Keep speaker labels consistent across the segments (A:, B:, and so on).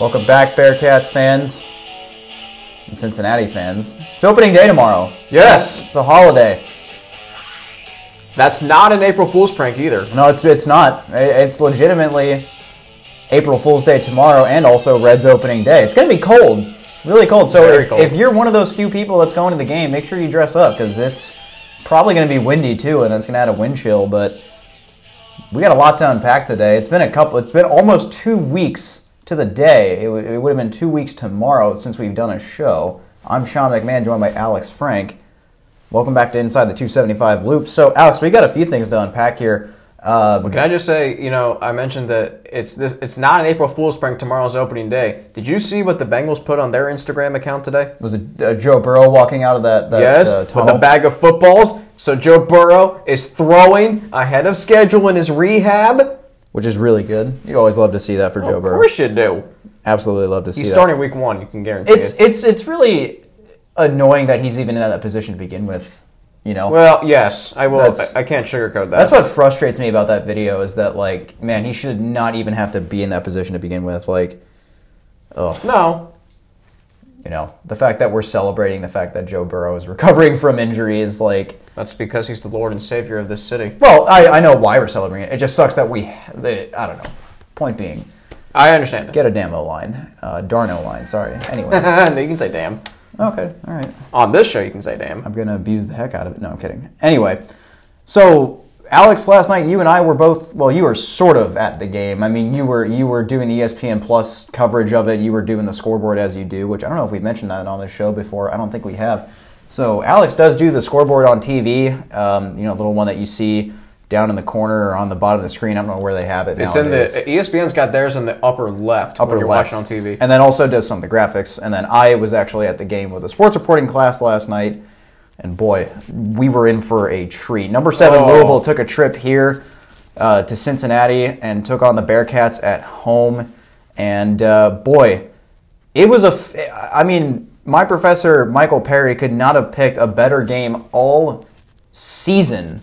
A: Welcome back, Bearcats fans and Cincinnati fans. It's opening day tomorrow.
B: Yes,
A: It's a holiday.
B: that's not an April Fool's prank either.
A: No, it's it's not. It's legitimately April Fool's Day tomorrow, and also Reds opening day. It's gonna be cold, really cold. So
B: Very
A: if,
B: cold.
A: if you're one of those few people that's going to the game, make sure you dress up because it's probably gonna be windy too, and that's gonna add a wind chill. But we got a lot to unpack today. It's been a couple. It's been almost two weeks to the day. It, w- it would have been two weeks tomorrow since we've done a show. I'm Sean McMahon, joined by Alex Frank. Welcome back to Inside the 275 Loop. So, Alex, we got a few things to unpack here. Um,
B: Can I just say, you know, I mentioned that it's this. It's not an April Fool's prank. Tomorrow's opening day. Did you see what the Bengals put on their Instagram account today?
A: was it uh, Joe Burrow walking out of that, that
B: yes,
A: uh,
B: with a bag of footballs. So Joe Burrow is throwing ahead of schedule in his rehab.
A: Which is really good. You always love to see that for Joe Burrow.
B: of course you do.
A: Absolutely love to see
B: He's
A: that.
B: starting week one. You can guarantee
A: It's
B: it.
A: it's it's really annoying that he's even in that position to begin with. You know,
B: Well, yes, I will.
A: That's-
B: I, I can't sugarcoat that.
A: that's what frustrates me about that video is that like, man, he should not even have to be in that position to begin with. Like, oh,
B: No,
A: you know, the fact that we're celebrating the fact that Joe Burrow is recovering from injury is like,
B: that's because he's the Lord and Savior of this city.
A: well, I, I know why we're celebrating it. It just sucks that we, the, I don't know. Point being,
B: I understand.
A: get a damn O line, uh, darn O line. Sorry. Anyway,
B: no, you can say damn.
A: okay, all right.
B: On this show, you can say damn.
A: I'm gonna abuse the heck out of it. No, I'm kidding. Anyway, so Alex, last night you and I were both. Well, you were sort of at the game. I mean, you were you were doing the ESPN Plus coverage of it. You were doing the scoreboard as you do, which I don't know if we've mentioned that on this show before. I don't think we have. So Alex does do the scoreboard on TV. Um, you know, the little one that you see down in the corner or on the bottom of the screen. I don't know where they have it.
B: It's in the ESPN's got theirs in the upper left
A: upper
B: when you're
A: left.
B: watching on TV.
A: And then also does some of the graphics. And then I was actually at the game with a sports reporting class last night. And boy, we were in for a treat. Number seven,
B: Oh.
A: Louisville took a trip here uh, to Cincinnati and took on the Bearcats at home. And uh, boy, it was a. F- I mean, my professor Michael Perry could not have picked a better game all season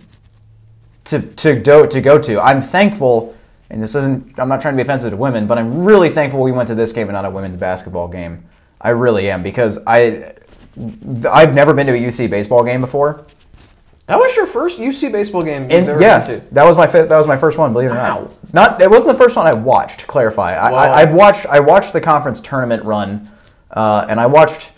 A: to to go to go to. I'm thankful, and this isn't. I'm not trying to be offensive to women, but I'm really thankful we went to this game and not a women's basketball game. I really am because I I've never been to a UC baseball game before.
B: that was your first UC baseball game you've
A: And
B: ever
A: yeah,
B: been to.
A: that was my that was my first one. Believe it or
B: Wow.
A: not, not it wasn't the first one I watched. To clarify, I, I, I've watched I watched the conference tournament run, uh, and I watched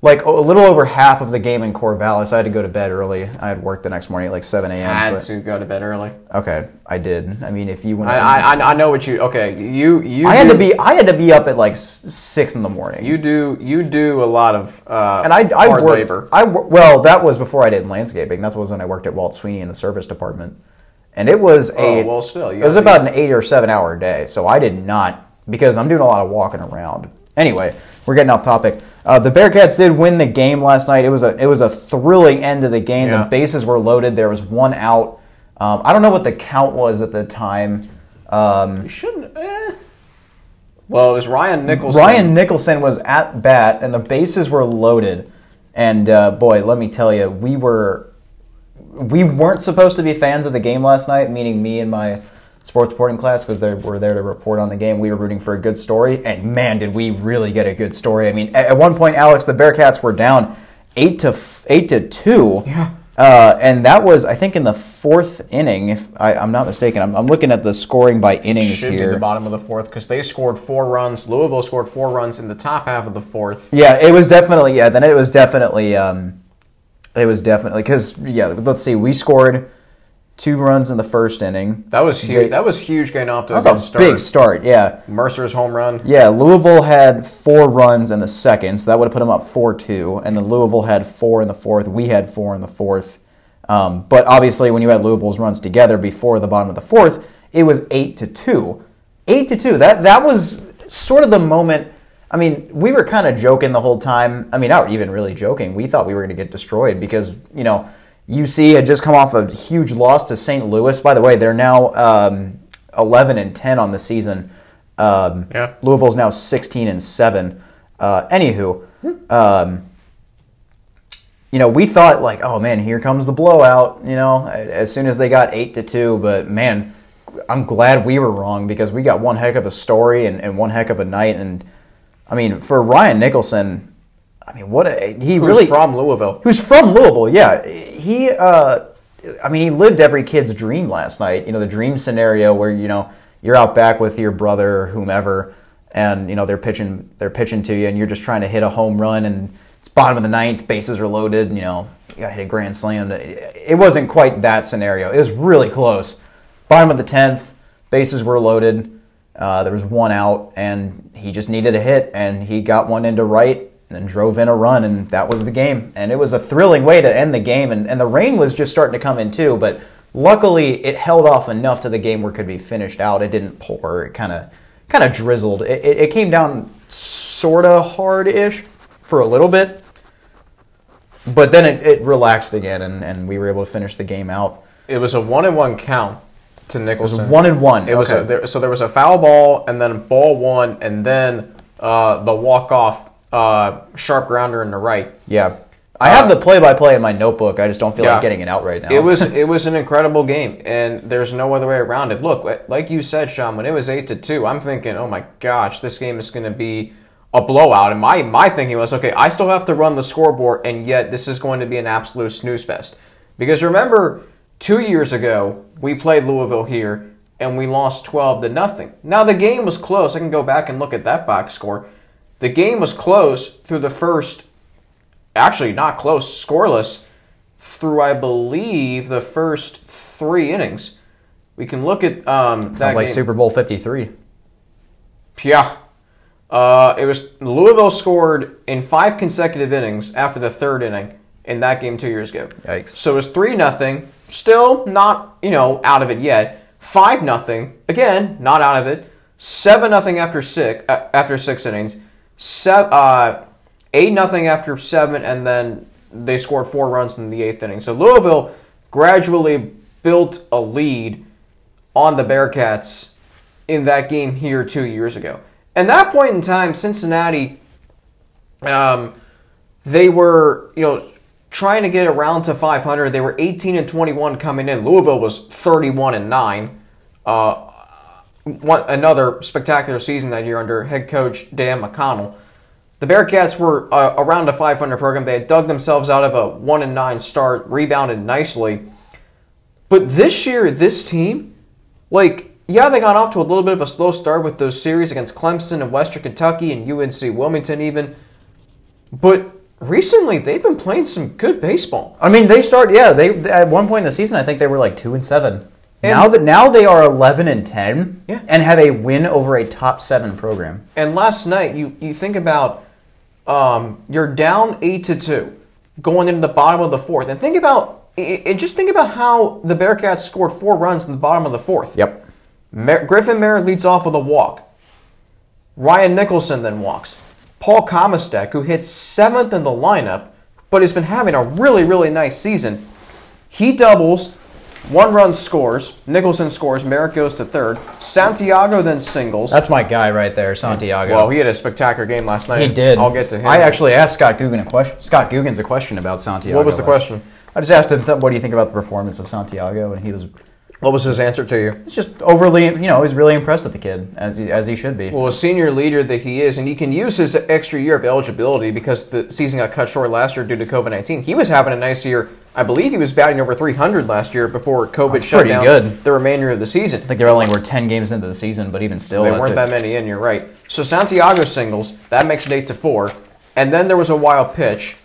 A: like a little over half of the game in Corvallis. I had to go to bed early. I had work the next morning at like seven a.m.
B: I had
A: but-
B: to go to bed early.
A: Okay, I did. I mean, if you went,
B: I, I, I- I know what you. Okay, you you.
A: I had
B: do,
A: to be I had to be up at like six in the morning.
B: You do you do a lot of uh,
A: and I I
B: hard
A: worked.
B: labor.
A: I well, that was before I did landscaping. That was when I worked at Walt Sweeney in the service department, and it was a
B: Oh, well, still, you
A: it was about an eight or seven hour day. So I did not because I'm doing a lot of walking around. Anyway, we're getting off topic. Uh, the Bearcats did win the game last night. It was a it was a thrilling end to the game.
B: Yeah.
A: The bases were loaded. There was one out. Um, I don't know what the count was at the time. Um,
B: You shouldn't. Eh. Well, it was Ryan Nicholson.
A: Ryan Nicholson was at bat, and the bases were loaded. And uh, boy, let me tell you, we were we weren't supposed to be fans of the game last night. Meaning me and my sports reporting class, because they were there to report on the game. We were rooting for a good story, and man, did we really get a good story! I mean, at, one point, Alex, the Bearcats were down eight to f- eight to two.
B: Yeah.
A: Uh, and that was, I think, in the fourth inning, if I, I'm not mistaken. I'm, I'm looking at the scoring by innings
B: should be
A: here.
B: the bottom of the fourth because they scored four runs. Louisville scored four runs in the top half of the fourth.
A: Yeah, it was definitely yeah. Then it was definitely um, it was definitely because yeah. Let's see, we scored two runs in the first inning.
B: That was
A: They-
B: huge. That was huge getting off to
A: That
B: a
A: was a
B: start.
A: big start. Yeah,
B: Mercer's home run.
A: yeah. Louisville had four runs in the second, so that would have put them up four two. And then Louisville had four in the fourth. We had four in the fourth. Um, but obviously, when you had Louisville's runs together before the bottom of the fourth, it was eight to two. Eight to two. That that was sort of the moment. I mean, we were kind of joking the whole time. I mean, not even really joking. We thought we were going to get destroyed because you know UC had just come off a huge loss to St. Louis. By the way, they're now um, eleven and ten on the season. Um,
B: Yeah.
A: Louisville's now sixteen and seven. Uh, anywho, um, you know, we thought like, oh man, here comes the blowout. You know, as soon as they got eight to two, but man, I'm glad we were wrong because we got one heck of a story and, and one heck of a night. And I mean, for Ryan Nicholson, I mean, what a, he
B: Who's
A: really
B: from Louisville?
A: who's from Louisville. Yeah, he. Uh, I mean, he lived every kid's dream last night. You know, the dream scenario where you know you're out back with your brother or whomever, and you know they're pitching they're pitching to you, and you're just trying to hit a home run, and it's bottom of the ninth, bases are loaded. You know, you got to hit a grand slam. It wasn't quite that scenario. It was really close. Bottom of the tenth, bases were loaded. Uh, there was one out, and he just needed a hit, and he got one into right and then drove in a run, and that was the game. And it was a thrilling way to end the game. And, and the rain was just starting to come in too, but luckily it held off enough to the game where it could be finished out. It didn't pour. It kind of kind of drizzled. It, it, it came down sort of hard-ish for a little bit, but then it, it relaxed again, and, and we were able to finish the game out.
B: It was a one and one count to Nicholson.
A: It was one and one.
B: It was a, there, so there was a foul ball and then ball one and then uh, the walk off uh, sharp grounder in the right.
A: yeah. I have the play-by-play in my notebook. I just don't feel
B: Uh, Yeah.
A: like getting it out right now.
B: It was it was an incredible game, and there's no other way around it. Look, like you said, Sean, when it was eight to two, I'm thinking, oh my gosh, this game is going to be a blowout. And my my thinking was, okay, I still have to run the scoreboard, and yet this is going to be an absolute snooze fest. Because remember, two years ago we played Louisville here, and we lost twelve to nothing. Now the game was close. I can go back and look at that box score. The game was close through the first actually not close, scoreless through I believe the first three innings. We can look at um, that
A: Sounds like
B: game.
A: Super Bowl 53.
B: Yeah. Uh, it was Louisville scored in five consecutive innings after the third inning in that game two years ago.
A: Yikes.
B: So it was three nothing. Still not you know out of it yet. Five nothing again, not out of it. Seven nothing after six uh, after six innings. Uh, eight nothing after seven, and then they scored four runs in the eighth inning. So Louisville gradually built a lead on the Bearcats in that game here two years ago. And that point in time, Cincinnati, um, they were you know trying to get around to 500. They were 18 and 21 coming in. Louisville was 31 and nine. Uh, one, another spectacular season that year under head coach Dan McDonnell. The Bearcats were uh, around a 500 program. They had dug themselves out of a one and nine start, rebounded nicely. But this year, this team, like, yeah, they got off to a little bit of a slow start with those series against Clemson and Western Kentucky and UNC Wilmington, even. But recently, they've been playing some good baseball.
A: I mean, they start. Yeah, they at one point in the season, I think they were like two and seven. now that now they are eleven and ten,
B: Yeah.
A: and have a win over a top seven program.
B: And last night, you, you think about um, you're down eight to two, going into the bottom of the fourth, and think about it, it- just think about how the Bearcats scored four runs in the bottom of the fourth.
A: Yep.
B: Mer- Griffin Merritt leads off with a walk. Ryan Nicholson then walks. Paul Komistek, who hits seventh in the lineup, but has been having a really, really nice season, he doubles, one run scores, Nicholson scores, Merritt goes to third. Santiago then singles.
A: That's my guy right there, Santiago.
B: well, he had a spectacular game last night.
A: he did.
B: I'll get to him.
A: I actually asked Scott Googins a question. Scott Googins a question about Santiago.
B: What was the
A: last-
B: question?
A: I just asked him, th- "What do you think about the performance of Santiago?" And he was
B: What was his answer to you?
A: it's just overly, you know, he's really impressed with the kid as he, as he should be.
B: Well, a senior leader that he is, and he can use his extra year of eligibility because the season got cut short last year due to COVID 19. He was having a nice year. I believe he was batting over 300 last year before COVID
A: That's
B: shut
A: pretty
B: down
A: good.
B: the remainder of the season.
A: I think there only were ten games into the season, but even still,
B: There weren't
A: a-
B: that many in, you're right. So Santiago singles, that makes it 8 to 4. And then there was a wild pitch.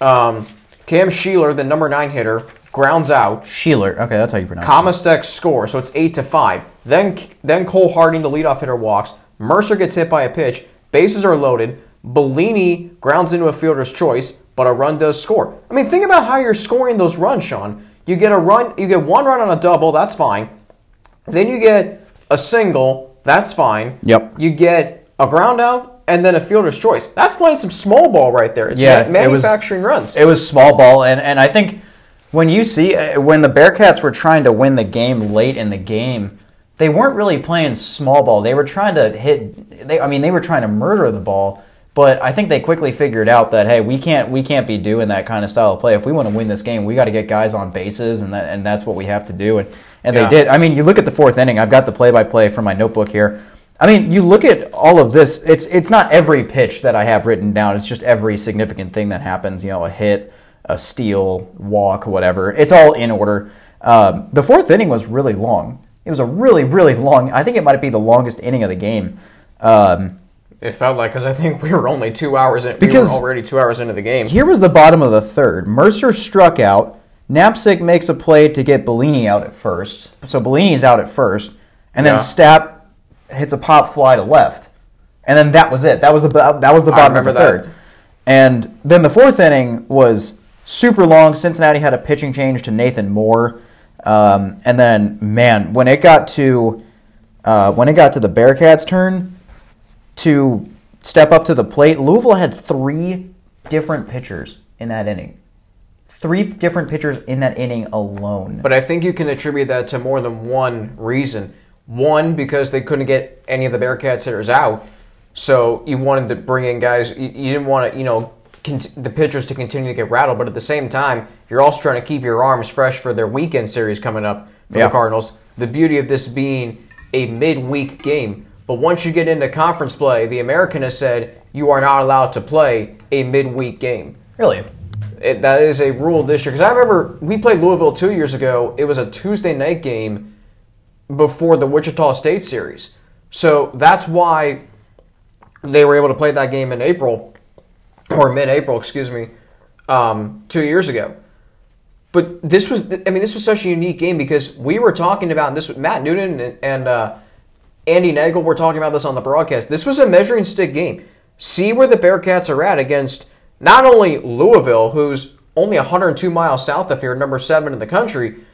B: Um, Cam Sheeler, the number 9 hitter, grounds out.
A: Sheeler. Okay, that's how you pronounce it.
B: Komistek score, so it's eight to five. Then then Cole Harding, the leadoff hitter, walks. Mercer gets hit by a pitch. Bases are loaded. Bellini grounds into a fielder's choice, but a run does score. I mean, think about how you're scoring those runs, Sean. You get a run, you get one run on a double, that's fine. Then you get a single, that's fine.
A: Yep.
B: You get a ground out and then a fielder's choice. That's playing some small ball right there. It's
A: Yeah,
B: ma-
A: it was-
B: manufacturing runs.
A: It was small ball, and, and I think when you see uh, when the Bearcats were trying to win the game late in the game, they weren't really playing small ball. They were trying to hit. They, I mean, they were trying to murder the ball. But I think they quickly figured out that hey, we can't we can't be doing that kind of style of play. If we want to win this game, we got to get guys on bases, and that, and that's what we have to do. And and
B: Yeah.
A: they did. I mean, you look at the fourth inning. I've got the play by play from my notebook here. I mean, you look at all of this. It's it's not every pitch that I have written down. It's just every significant thing that happens. You know, a hit, a steal, walk, whatever. It's all in order. Um, the fourth inning was really long. It was a really really long. I think it might be the longest inning of the game. Um,
B: It felt like because I think we were only two hours in.
A: Because-
B: we were already two hours into the game.
A: Here was the bottom of the third. Mercer struck out. Knapsick makes a play to get Bellini out at first. So Bellini's out at first. And then
B: Yeah.
A: Stapp hits a pop fly to left. And then that was it. That was the that was the bottom of the
B: that.
A: third. And then the fourth inning was super long. Cincinnati had a pitching change to Nathan Moore. Um, and then man, when it got to uh, when it got to the Bearcats' turn, to step up to the plate. Louisville had three different pitchers in that inning. Three different pitchers in that inning alone.
B: But I think you can attribute that to more than one reason. One, because they couldn't get any of the Bearcats hitters out, so you wanted to bring in guys. You, you didn't want to, you know, cont- the pitchers to continue to get rattled. But at the same time, you're also trying to keep your arms fresh for their weekend series coming up for
A: Yeah.
B: the Cardinals. The beauty of this being a midweek game. But once you get into conference play, the American has said you are not allowed to play a midweek game.
A: really?
B: It, that is a rule this year. Because I remember we played Louisville two years ago. It was a Tuesday night game before the Wichita State series. So that's why they were able to play that game in April, or mid April, excuse me, um, two years ago. But this was, I mean, this was such a unique game because we were talking about this with Matt Newton and, and uh, Andy Nagel were talking about this on the broadcast. This was a measuring stick game. See where the Bearcats are at against not only Louisville, who's only 102 miles south of here, number seven in the country,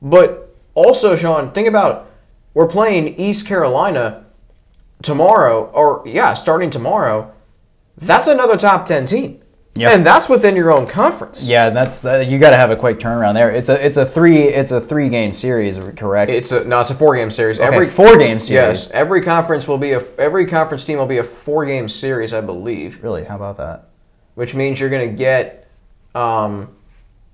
B: but also, Sean, think about we're playing East Carolina tomorrow, or yeah, starting tomorrow. That's another top 10 team.
A: Yep.
B: And that's within your own conference.
A: Yeah, that's uh, you got to have a quick turnaround there. It's a it's a three it's a three game series, correct?
B: It's a no, it's a four game series.
A: Okay,
B: every
A: four game series.
B: Yes, every conference will be a every conference team will be a four game series, I believe.
A: really? How about that?
B: Which means you're going to get um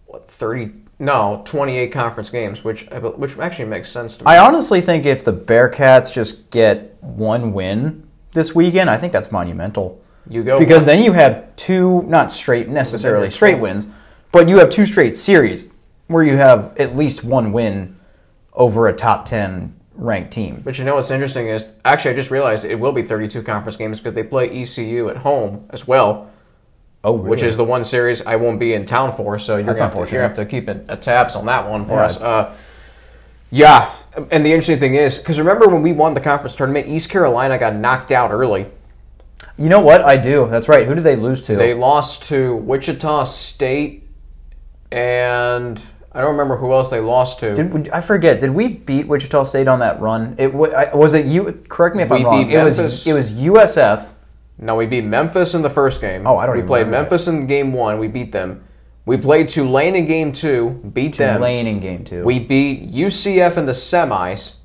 B: what 30 no, 28 conference games, which which actually makes sense to me.
A: I honestly think if the Bearcats just get one win this weekend, I think that's monumental.
B: You go
A: because then you have two not straight necessarily straight wins, but you have two straight series where you have at least one win over a top ten ranked team.
B: But you know what's interesting is actually I just realized it will be 32 conference games because they play ECU at home as well,
A: Oh,
B: which is the one series I won't be in town for. So you're
A: That's
B: gonna have to, you have to keep a, a tabs on that one for
A: Yeah.
B: us. Uh, yeah, and the interesting thing is because remember when we won the conference tournament, East Carolina got knocked out early.
A: You know what I do. That's right. Who did they lose to?
B: They lost to Wichita State, and I don't remember who else they lost to.
A: Did, we- I forget? Did we beat Wichita State on that run? It was it you. Correct me if
B: We
A: I'm wrong.
B: beat
A: It was
B: Memphis.
A: it was USF.
B: No, we beat Memphis in the first game.
A: Oh, I don't
B: know.
A: We
B: played
A: remember that.
B: Memphis in game one. We beat them. We played Tulane in game two. Beat them.
A: Tulane in game two.
B: We beat UCF in the semis,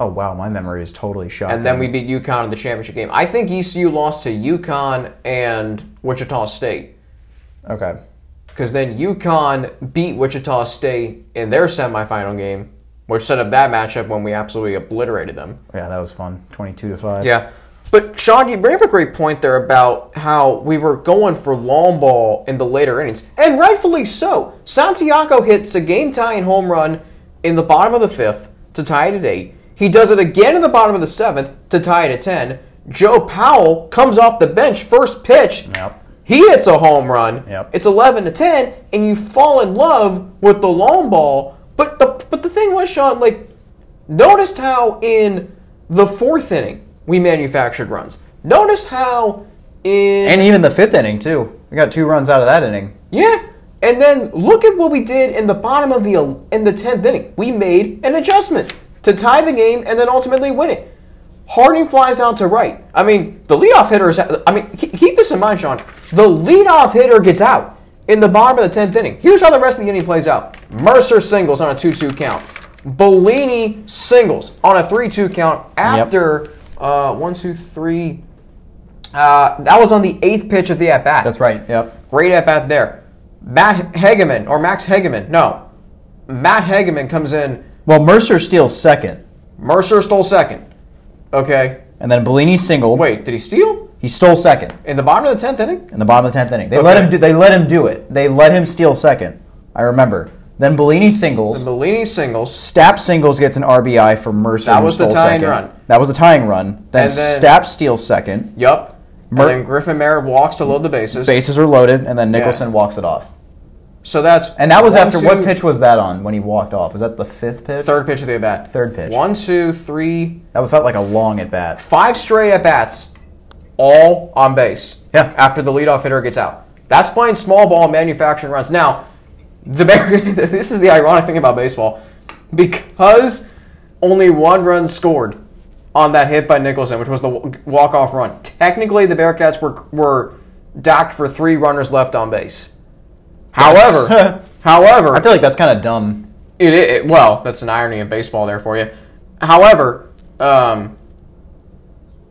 A: oh wow, my memory is totally shot.
B: and then we beat UConn in the championship game. I think ECU lost to UConn and Wichita State
A: okay.
B: because then UConn beat Wichita State in their semifinal game, which set up that matchup when we absolutely obliterated them.
A: Yeah, that was fun. Twenty-two to five.
B: Yeah. But Sean, you bring up a great point there about how we were going for long ball in the later innings, and rightfully so. Santiago hits a game-tying home run in the bottom of the fifth to tie it at eight. He does it again in the bottom of the seventh to tie it at ten. Joe Powell comes off the bench first pitch.
A: Yep.
B: He hits a home run.
A: Yep.
B: It's eleven to ten, and you fall in love with the long ball. But the but the thing was, Sean, like Noticed how in the fourth inning we manufactured runs. Notice how in
A: And even the fifth inning too. We got two runs out of that inning.
B: yeah, and then look at what we did in the bottom of the in the tenth inning. We made an adjustment to tie the game and then ultimately win it. Harding flies out to right. I mean, the leadoff hitter is. I mean, keep this in mind, Sean. The leadoff hitter gets out in the bottom of the tenth inning. Here's how the rest of the inning plays out. Mercer singles on a two-two count. Bellini singles on a three-two count after uh, one, two, three, Uh, that was on the eighth pitch of the at bat.
A: That's right. Yep.
B: Great at bat there. Matt Hageman or Max Hageman. No, Matt Hageman comes in.
A: Well, Mercer steals second,
B: Mercer stole second. Okay.
A: and then Bellini singled.
B: Wait, did he steal
A: He stole second
B: in the bottom of the tenth inning?
A: in the bottom of the tenth inning. They let
B: Okay.
A: him. Do, they let him do it. They let him steal second. I remember. Then Bellini singles.
B: Then Bellini singles.
A: Stapp singles gets an RBI for Mercer.
B: That
A: who
B: was the
A: stole
B: tying
A: second.
B: run.
A: That was the tying run. Then,
B: And then-
A: Stapp steals second.
B: Yup.
A: Mer-
B: and then Griffin Merritt walks to load the bases.
A: Bases are loaded, and then Nicholson walks it off.
B: So that's
A: And that was
B: one,
A: after
B: two-
A: what pitch was that on when he walked off? Was that the fifth pitch?
B: Third pitch of the at bat.
A: Third pitch.
B: One, two, three,
A: That was felt like a long at bat.
B: five straight at bats, all on base.
A: Yeah.
B: After the leadoff hitter gets out. That's playing small ball manufacturing runs. Now, the Bear, this is the ironic thing about baseball, because only one run scored on that hit by Nicholson, which was the walk off run. Technically, the Bearcats were were docked for three runners left on base. However, however,
A: I feel like that's kind of dumb.
B: it, it, well, that's an irony of baseball there for you. However, um,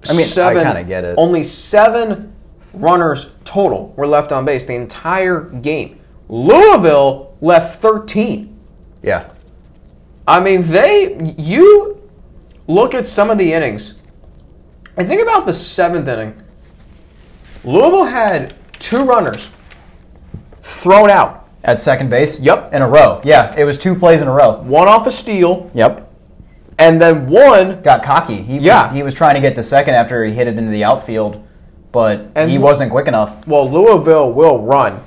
A: I mean, seven, I kinda get it.
B: Only seven runners total were left on base the entire game. Louisville left 13.
A: Yeah.
B: I mean, they you look at some of the innings and think about the seventh inning. Louisville had two runners thrown out,
A: At second base?
B: Yep.
A: In a row. Yeah, it was two plays in a row.
B: one off a steal,
A: Yep.
B: and then one
A: Got cocky. He
B: Yeah.
A: was, he was trying to get to second after he hit it into the outfield, but
B: And-
A: he wasn't quick enough.
B: Well, Louisville will run.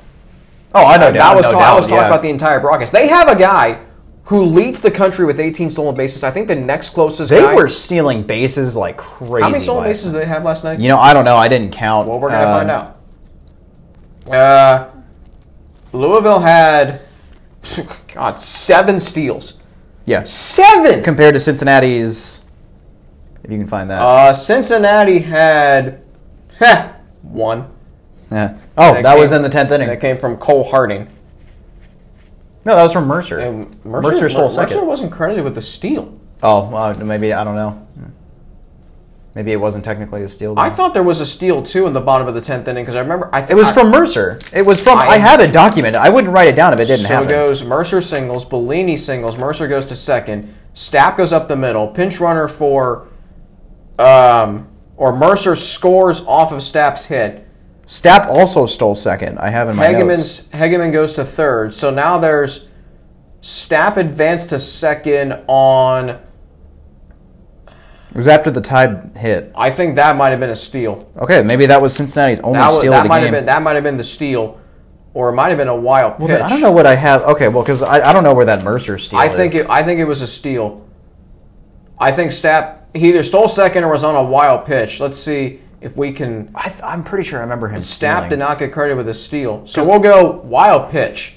A: Oh, I know.
B: And that was
A: no doubt,
B: was talked
A: yeah.
B: about the entire broadcast. They have a guy who leads the country with 18 stolen bases. I think the next closest
A: They
B: guy.
A: were stealing bases like crazy.
B: how many stolen bases did they have last night?
A: You know, I don't know. I didn't count.
B: well, we're gonna
A: Um,
B: find out. Uh, Louisville had God seven steals.
A: Yeah.
B: Seven.
A: Compared to Cincinnati's, if you can find that.
B: Uh, Cincinnati had heh, one.
A: yeah. Oh,
B: that
A: that was in the tenth inning.
B: That came from Cole Harding.
A: No, that was from Mercer.
B: And
A: Mercer, stole
B: Mercer
A: second.
B: wasn't credited with the steal.
A: Oh, well, maybe I don't know. Maybe it wasn't technically a steal.
B: I thought there was a steal too in the bottom of the tenth inning because I remember I
A: it was
B: I-
A: from Mercer. It was from. I,
B: I-
A: have it documented. I wouldn't write it down if it didn't
B: So
A: happen.
B: it goes Mercer singles, Bellini singles, Mercer goes to second, Stapp goes up the middle, pinch runner for, um, or Mercer scores off of Stapp's hit.
A: Stapp also stole second. I have in my notes.
B: Hegeman goes to third. So now there's Stapp advanced to second on.
A: It was after the tied hit.
B: I think that might have been a steal.
A: Okay, maybe that was Cincinnati's only
B: That, was,
A: steal
B: that
A: of the
B: might
A: game.
B: have been that might have been the steal, or it might have been a wild
A: well,
B: pitch.
A: then I don't know what I have. Okay, well, because I, I don't know where that Mercer steal
B: I think
A: is.
B: it, I think it was a steal. I think Stapp he either stole second or was on a wild pitch. Let's see if we can.
A: I th- I'm pretty sure I remember him
B: Stapp
A: stealing.
B: did not get credit with a steal, so we'll go wild pitch.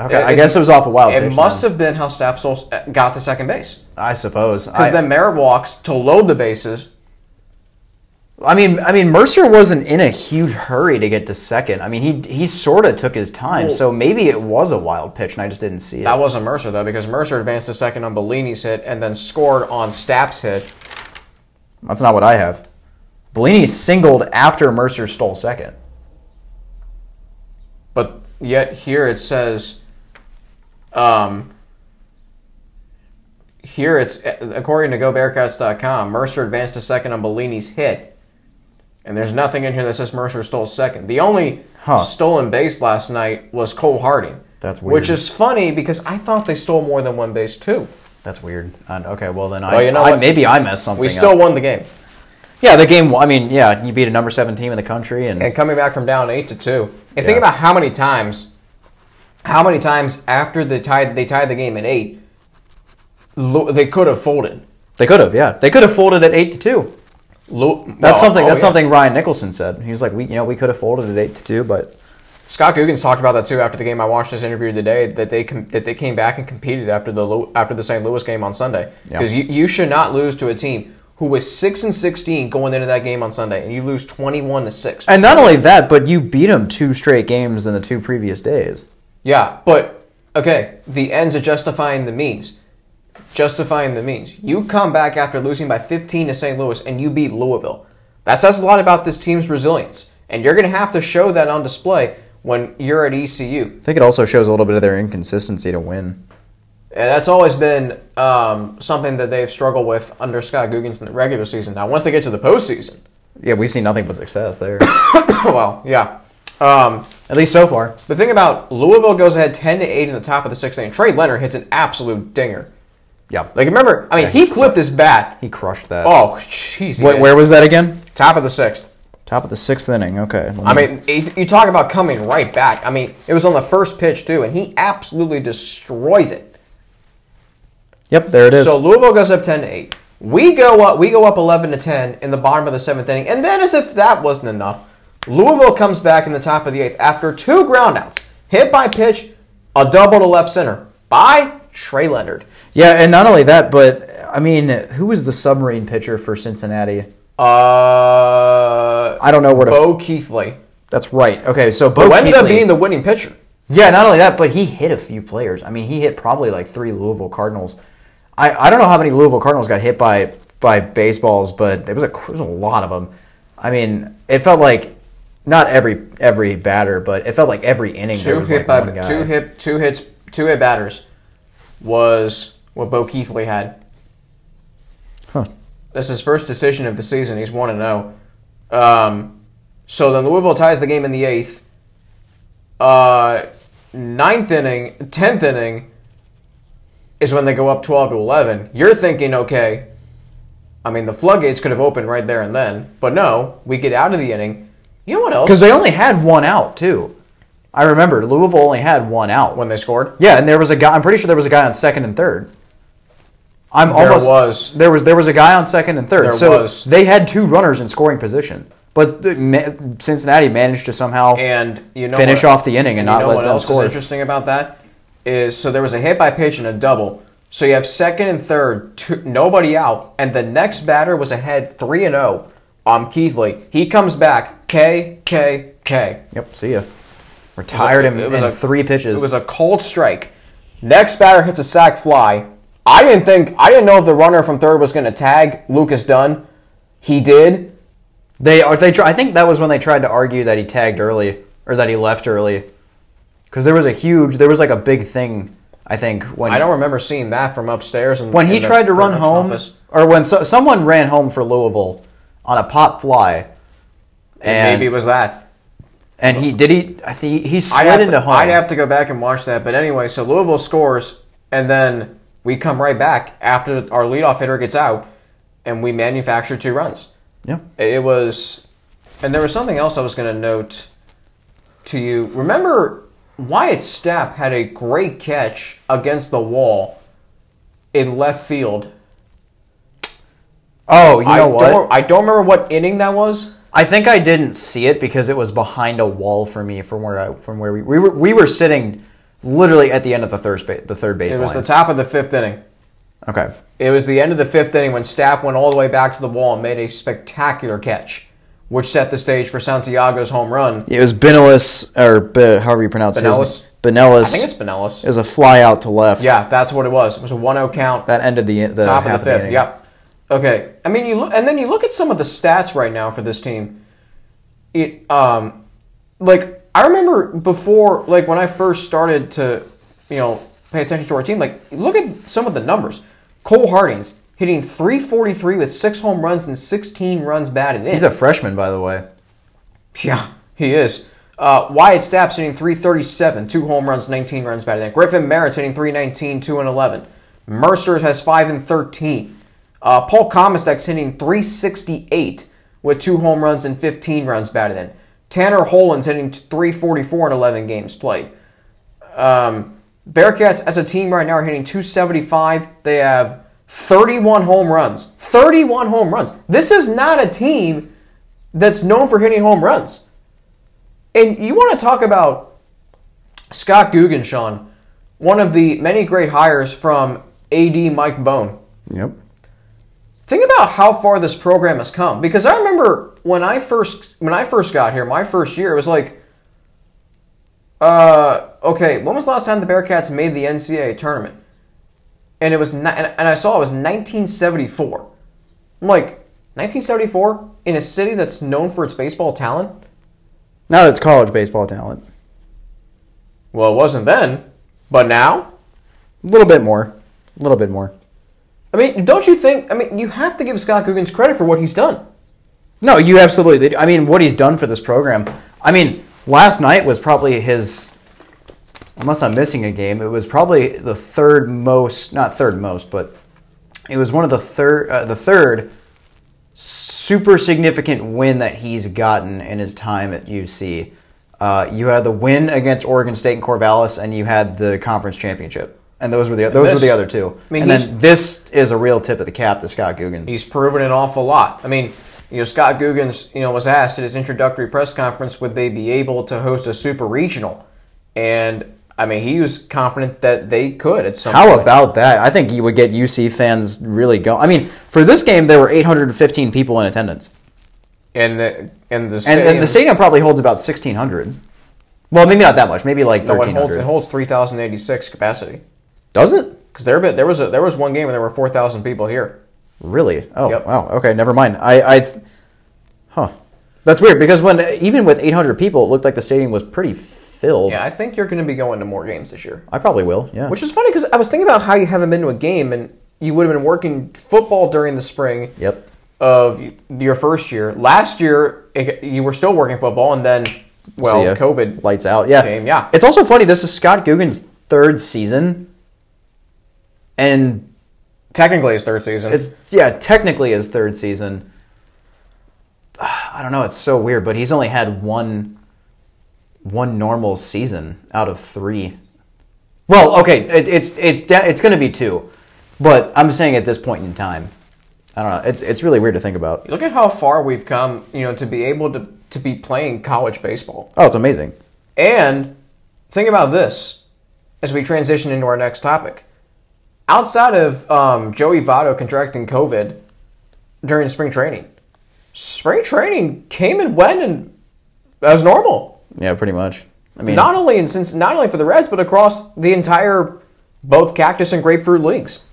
A: Okay,
B: It-
A: I guess it was off a wild pitch.
B: It
A: pitch.
B: must
A: then.
B: have been how Stapp stole, got to second base
A: I suppose.
B: because then Merritt walks to load the bases.
A: I mean, I mean, Mercer wasn't in a huge hurry to get to second. I mean, he he sort of took his time,
B: Well-
A: so maybe it was a wild pitch, and I just didn't see it.
B: That wasn't Mercer though, because Mercer advanced to second on Bellini's hit and then scored on Stapp's hit.
A: That's not what I have. Bellini singled after Mercer stole second.
B: But yet here it says, um, here it's according to GoBearcats.com, Mercer advanced to second on Bellini's hit, and there's nothing in here that says Mercer stole second. The only
A: Huh.
B: stolen base last night was Cole Harding.
A: That's weird.
B: Which is funny because I thought they stole more than one base too.
A: That's weird. Okay, well then I,
B: Well, you know
A: I- maybe I messed something
B: We still
A: up.
B: won the game,
A: Yeah, the game. I mean, yeah, you beat a number seven team in the country, and,
B: and coming back from down eight to two. And think about how many times, how many times after the tied they tied the game at eight, they could have folded.
A: they could have. Yeah, they could have folded at eight to two.
B: Lu-
A: That's
B: well,
A: something.
B: oh,
A: that's
B: yeah.
A: something Ryan Nicholson said. He was like, we, you know, we could have folded at eight to two, but
B: Scott Googins talked about that too after the game. I watched his interview today that they com- that they came back and competed after the after the St. Louis game on Sunday
A: Yeah.
B: because you, you should not lose to a team who was six and sixteen going into that game on Sunday and you lose twenty one to six.
A: and not only that, but you beat them two straight games in the two previous days.
B: Yeah, but okay, the ends are justifying the means. Justifying the means. You come back after losing by 15 to St. Louis and you beat Louisville. That says a lot about this team's resilience. And you're going to have to show that on display when you're at ECU.
A: I think it also shows a little bit of their inconsistency to win.
B: And that's always been um, something that they've struggled with under Scott Googins in the regular season. Now, once they get to the postseason,
A: Yeah, we've seen nothing but success there.
B: well, yeah. Um,
A: At least so far.
B: the thing about Louisville goes ahead 10 to 8 in the top of the sixth inning. Trey Leonard hits an absolute dinger.
A: Yeah.
B: Like, remember, I mean,
A: Yeah,
B: he
A: he-
B: flipped his bat.
A: He crushed that.
B: Oh, jeez.
A: Wait, where was that again?
B: Top of the sixth.
A: Top of the sixth inning. Okay. let
B: I mean, if you talk about coming right back. I mean, it was on the first pitch, too, and he absolutely destroys it.
A: Yep, there it is.
B: So Louisville goes up ten to eight. We go up. We go up eleven to ten in the bottom of the seventh inning, and then as if that wasn't enough, Louisville comes back in the top of the eighth after two groundouts, hit by pitch, a double to left center by Trey Leonard.
A: yeah, and not only that, but I mean, who was the submarine pitcher for Cincinnati?
B: Uh,
A: I don't know where to.
B: Bo Keithley,
A: That's right. Okay, so Bo
B: who ended up being the winning pitcher.
A: Yeah, not only that, but he hit a few players. I mean, he hit probably like three Louisville Cardinals. I, I don't know how many Louisville Cardinals got hit by by baseballs, but there was a there was a lot of them. I mean, it felt like not every every batter, but it felt like every inning there
B: Two
A: was
B: hit
A: like
B: by
A: one guy.
B: two hit two hits two hit batters was what Bo Keithley had.
A: Huh.
B: That's his first decision of the season. He's one and zero. Um, so then Louisville ties the game in the eighth. Uh, ninth inning, tenth inning is when they go up twelve to eleven. You're thinking, okay. I mean, the floodgates could have opened right there and then, but no. We get out of the inning. You know what else?
A: Because they only had one out too. I remember Louisville only had one out.
B: when they scored,
A: Yeah, and there was a guy. I'm pretty sure there was a guy on second and third. I'm
B: There
A: almost
B: was.
A: there was there was a guy on second and third.
B: There
A: so
B: was.
A: they had two runners in scoring position, but Cincinnati managed to somehow
B: and you know
A: finish
B: what-
A: off the inning and
B: you
A: not
B: know
A: let
B: what
A: them
B: else
A: score.
B: is interesting about that is so there was a hit by pitch and a double. So you have second and third, two, nobody out, and the next batter was ahead three and zero. Um, Keithley, he comes back. K K K.
A: Yep, see ya. Retired him
B: It was
A: in
B: a-
A: three pitches.
B: It was a cold strike. Next batter hits a sac fly. I didn't think I didn't know if the runner from third was going to tag Lucas Dunn. He did.
A: they are they. Try, I think that was when they tried to argue that he tagged early or that he left early, because there was a huge, there was like a big thing. I think when
B: I don't remember seeing that from upstairs. In,
A: when he tried to run home,
B: office.
A: or when so, someone ran home for Louisville on a pop fly, and
B: maybe it was that.
A: And he did he I think he
B: I'd
A: slid
B: have,
A: into
B: to,
A: home.
B: I'd have to go back and watch that. But anyway, so Louisville scores, and then we come right back after our leadoff hitter gets out, and we manufacture two runs.
A: yeah,
B: It was, and there was something else I was going to note to you. Remember, Wyatt Stapp had a great catch against the wall in left field.
A: Oh, you know
B: I
A: what?
B: Don't, I don't remember what inning that was.
A: I think I didn't see it because it was behind a wall for me from where I from where we we were we were sitting literally at the end of the third ba- the third baseline.
B: It was the top of the fifth inning.
A: okay.
B: It was the end of the fifth inning when Stapp went all the way back to the wall and made a spectacular catch, which set the stage for Santiago's home run.
A: It was Benelis or however you pronounce
B: Benelis?
A: his Benelis.
B: I think it's Pinellas.
A: It was a fly out to left.
B: Yeah, that's what it was. It was a 1-0 count.
A: That ended the the
B: top of the fifth.
A: inning.
B: Yep. Okay. I mean, you look, and then you look at some of the stats right now for this team. It, um, like I remember before, like when I first started to, you know, pay attention to our team. Like, look at some of the numbers. Cole Harding's hitting 343 with six home runs and 16 runs batted in.
A: He's a freshman, by the way.
B: Yeah, he is. Uh, Wyatt Stapp's hitting 337, two home runs, 19 runs batted in. Griffin Merritt's hitting 319, 2 and 11. Mercer has 5 and 13. Uh, Paul Komistek's hitting 368 with two home runs and 15 runs batted in. Tanner Holen's hitting 344 in 11 games played. Um, Bearcats as a team right now are hitting 275. They have 31 home runs. 31 home runs. This is not a team that's known for hitting home runs. And you want to talk about Scott Guggensean, one of the many great hires from AD Mike Bohn.
A: Yep.
B: Think about how far this program has come. Because I remember when I first when I first got here, my first year, it was like, uh, okay, when was the last time the Bearcats made the NCAA tournament? And it was, and and I saw it was 1974. I'm like, 1974 in a city that's known for its baseball talent.
A: Now it's college baseball talent.
B: Well, it wasn't then, but now.
A: A little bit more. A little bit more.
B: I mean, don't you think? I mean, you have to give Scott Googins credit for what he's done.
A: No, you absolutely. I mean, what he's done for this program. I mean, last night was probably his. Unless I'm missing a game, it was probably the third most, not third most, but it was one of the third, uh, the third super significant win that he's gotten in his time at UC. Uh, you had the win against Oregon State and Corvallis, and you had the conference championship, and those were the those
B: this-
A: were the other two.
B: I mean,
A: and then this is a real tip of the cap to Scott Googins.
B: He's proven an awful lot. I mean, you know, Scott Googins, you know, was asked at his introductory press conference would they be able to host a super regional, and I mean, he was confident that they could at some
A: How
B: point.
A: about that? I think you would get UC fans really going. I mean, for this game, there were 815 people in attendance,
B: and the and the
A: and,
B: stadium,
A: and the stadium probably holds about 1,600. Well, maybe not that much. Maybe like
B: no, it holds,
A: 1,300.
B: it holds three thousand eighty six capacity.
A: Does it
B: Because there, there was a, there was one game where there were four thousand people here.
A: really? Oh,
B: Yep.
A: wow. Okay, never mind. I, I, th- huh? That's weird because when even with 800 people, it looked like the stadium was pretty filled.
B: Yeah, I think you're going to be going to more games this year.
A: I probably will. Yeah.
B: Which is funny because I was thinking about how you haven't been to a game and you would have been working football during the spring
A: yep.
B: of your first year. Last year, it, you were still working football, and then, well. COVID.
A: Lights out. Yeah.
B: Game, yeah.
A: It's also funny. This is Scott Googins' third season, and
B: Technically, his third season.
A: It's yeah, technically his third season. I don't know. It's so weird, but he's only had one one normal season out of three. Well, okay, it, it's it's it's going to be two, but I'm saying at this point in time, I don't know. It's it's really weird to think about.
B: Look at how far we've come, you know, to be able to, to be playing college baseball.
A: Oh, it's amazing.
B: And think about this as we transition into our next topic. Outside of um, Joey Votto contracting COVID during spring training, spring training came and went and as normal.
A: Yeah, pretty much. I mean,
B: Not only in since not only for the Reds, but across the entire both cactus and grapefruit leagues.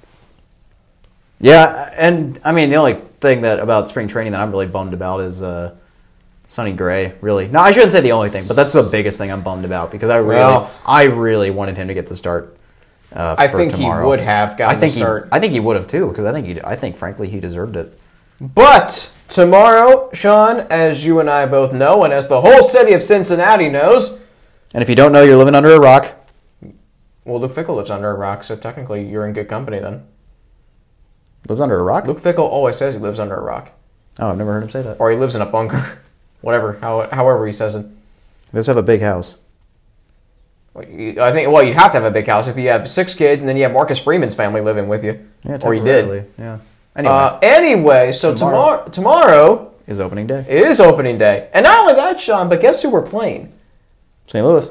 A: Yeah, and I mean the only thing that about spring training that I'm really bummed about is uh, Sonny Gray. Really, no, I shouldn't say the only thing, but that's the biggest thing I'm bummed about because I really,
B: Well-
A: I really wanted him to get the start. Uh,
B: I think he would have gotten
A: I think
B: the start.
A: He, I think he would have too because I think he, I think frankly he deserved it.
B: But tomorrow, Sean, as you and I both know, and as the whole city of Cincinnati knows,
A: And if you don't know, you're living under a rock.
B: well, Luke Fickell lives under a rock, so technically you're in good company then.
A: Lives under a rock.
B: Luke Fickell always says he lives under a rock,
A: Oh, I've never heard him say that.
B: or he lives in a bunker, whatever, how, however he says it.
A: He does have a big house.
B: I think well, you'd have to have a big house if you have six kids, and then you have Marcus Freeman's family living with you,
A: Yeah,
B: or you did.
A: Yeah. Anyway,
B: Uh, anyway, so
A: Tomorrow.
B: tomorrow, tomorrow
A: is opening day.
B: is opening day, and not only that, Sean, but guess who we're playing?
A: St. Louis.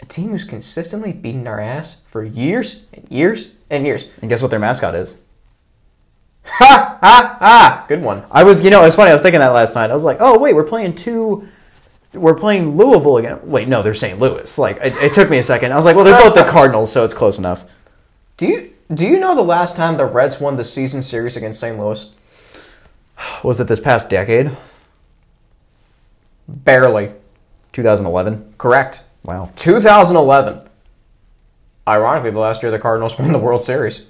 B: A team who's consistently beaten our ass for years and years and years.
A: And guess what their mascot is?
B: Ha ha ha! Good one.
A: I was, you know, it's funny. I was thinking that last night. I was like, oh wait, we're playing two. We're playing Louisville again. Wait, no, they're St. Louis. Like, it, it took me a second. I was like, well, they're both the Cardinals, so it's close enough.
B: Do you do you know the last time the Reds won the season series against St. Louis?
A: Was it this past decade?
B: Barely.
A: 2011.
B: Correct.
A: Wow.
B: 2011. Ironically, the last year the Cardinals won the World Series.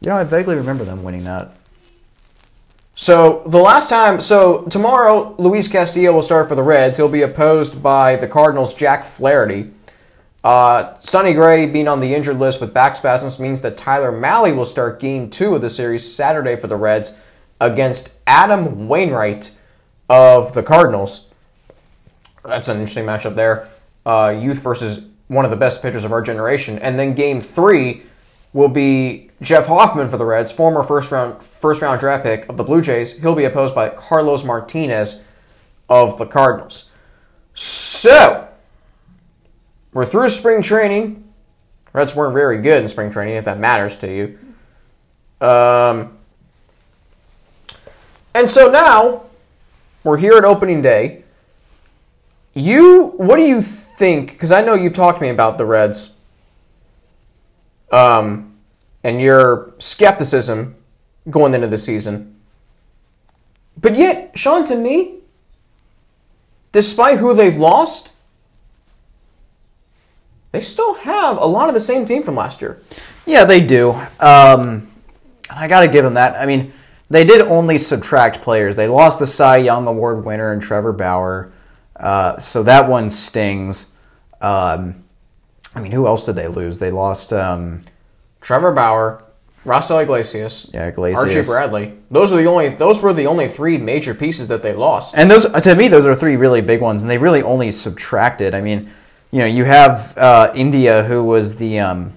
A: You know, I vaguely remember them winning that.
B: So the last time, so tomorrow, Luis Castillo will start for the Reds. He'll be opposed by the Cardinals' Jack Flaherty. Uh, Sonny Gray being on the injured list with back spasms means that Tyler Mahle will start Game Two of the series Saturday for the Reds against Adam Wainwright of the Cardinals. That's an interesting matchup there. Uh, youth versus one of the best pitchers of our generation, and then Game Three will be Jeff Hoffman for the Reds, former first round first round draft pick of the Blue Jays. He'll be opposed by Carlos Martinez of the Cardinals. So we're through spring training. Reds weren't very good in spring training, if that matters to you. Um, and so now we're here at opening day. You, what do you think? Because I know you've talked to me about the Reds, um, and your skepticism going into the season. But yet, Sean, to me, despite who they've lost, they still have a lot of the same team from last year.
A: Yeah, they do. Um, I got to give them that. I mean, they did only subtract players. They lost the Cy Young Award winner and Trevor Bauer, uh, so that one stings. Um, I mean, who else did they lose? They lost. Um,
B: Trevor Bauer, Raisel Iglesias,
A: Yeah, Iglesias.
B: Archie Bradley. Those are the only. Those were the only three major pieces that they lost.
A: And those, to me, those are three really big ones, and they really only subtracted. I mean, you know, you have uh, India, who was the um,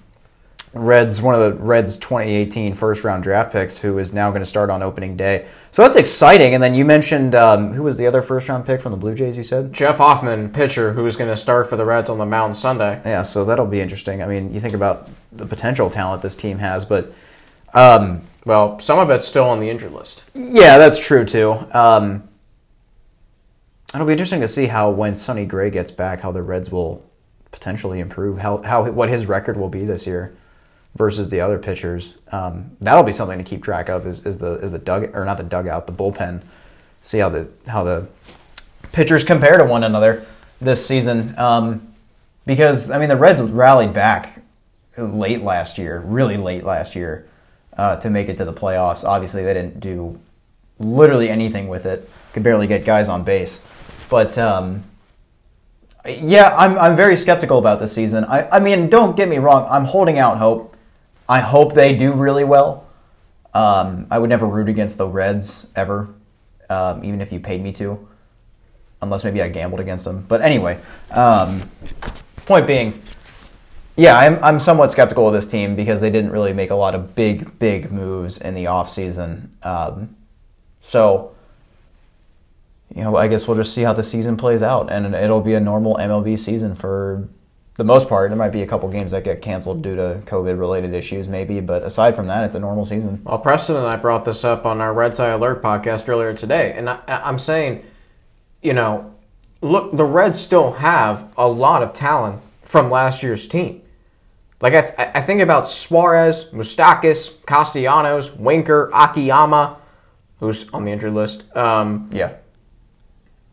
A: Reds, one of the Reds' 2018 first round draft picks, who is now going to start on opening day. So that's exciting. And then you mentioned um, who was the other first round pick from the Blue Jays? You said.
B: Jeff Hoffman, pitcher, who's going to start for the Reds on the mound Sunday.
A: Yeah, so that'll be interesting. I mean, you think about the potential talent this team has, but um,
B: Well, some of it's still on the injured list.
A: Yeah, that's true too. Um, it'll be interesting to see how when Sonny Gray gets back, how the Reds will potentially improve. How how what his record will be this year versus the other pitchers. Um, that'll be something to keep track of. Is, is the is the dug or not the dugout, the bullpen. See how the how the pitchers compare to one another this season. Um, because I mean the Reds rallied back late last year, really late last year, uh, to make it to the playoffs. Obviously, they didn't do literally anything with it. Could barely get guys on base, but um, yeah, I'm I'm very skeptical about this season. I I mean, don't get me wrong. I'm holding out hope. I hope they do really well. Um, I would never root against the Reds ever, um, even if you paid me to, unless maybe I gambled against them. But anyway, um, point being, yeah, I'm, I'm somewhat skeptical of this team because they didn't really make a lot of big, big moves in the offseason. Um, so, you know, I guess we'll just see how the season plays out. And it'll be a normal MLB season for the most part. There might be a couple games that get canceled due to COVID related issues, maybe. But aside from that, it's a normal season.
B: Well, Preston and I brought this up on our Red Eye Alert podcast earlier today, and I, I'm saying, you know, look, the Reds still have a lot of talent from last year's team. Like I, th- I think about Suarez, Moustakas, Castellanos, Winker, Akiyama, who's on the injured list, um,
A: Yeah.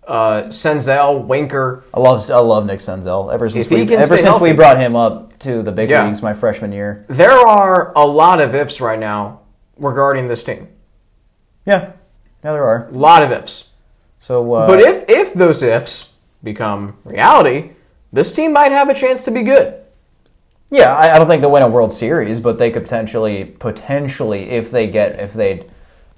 B: Uh, Senzel, Winker.
A: I love I love Nick Senzel. Ever since we ever since we brought him up to the big
B: Yeah.
A: leagues my freshman year.
B: There are a lot of ifs right now regarding this team.
A: Yeah, yeah, there are.
B: A lot of ifs.
A: So, uh,
B: But if if those ifs become reality, this team might have a chance to be good.
A: Yeah, I, I don't think they'll win a World Series, but they could potentially, potentially, if they get, if they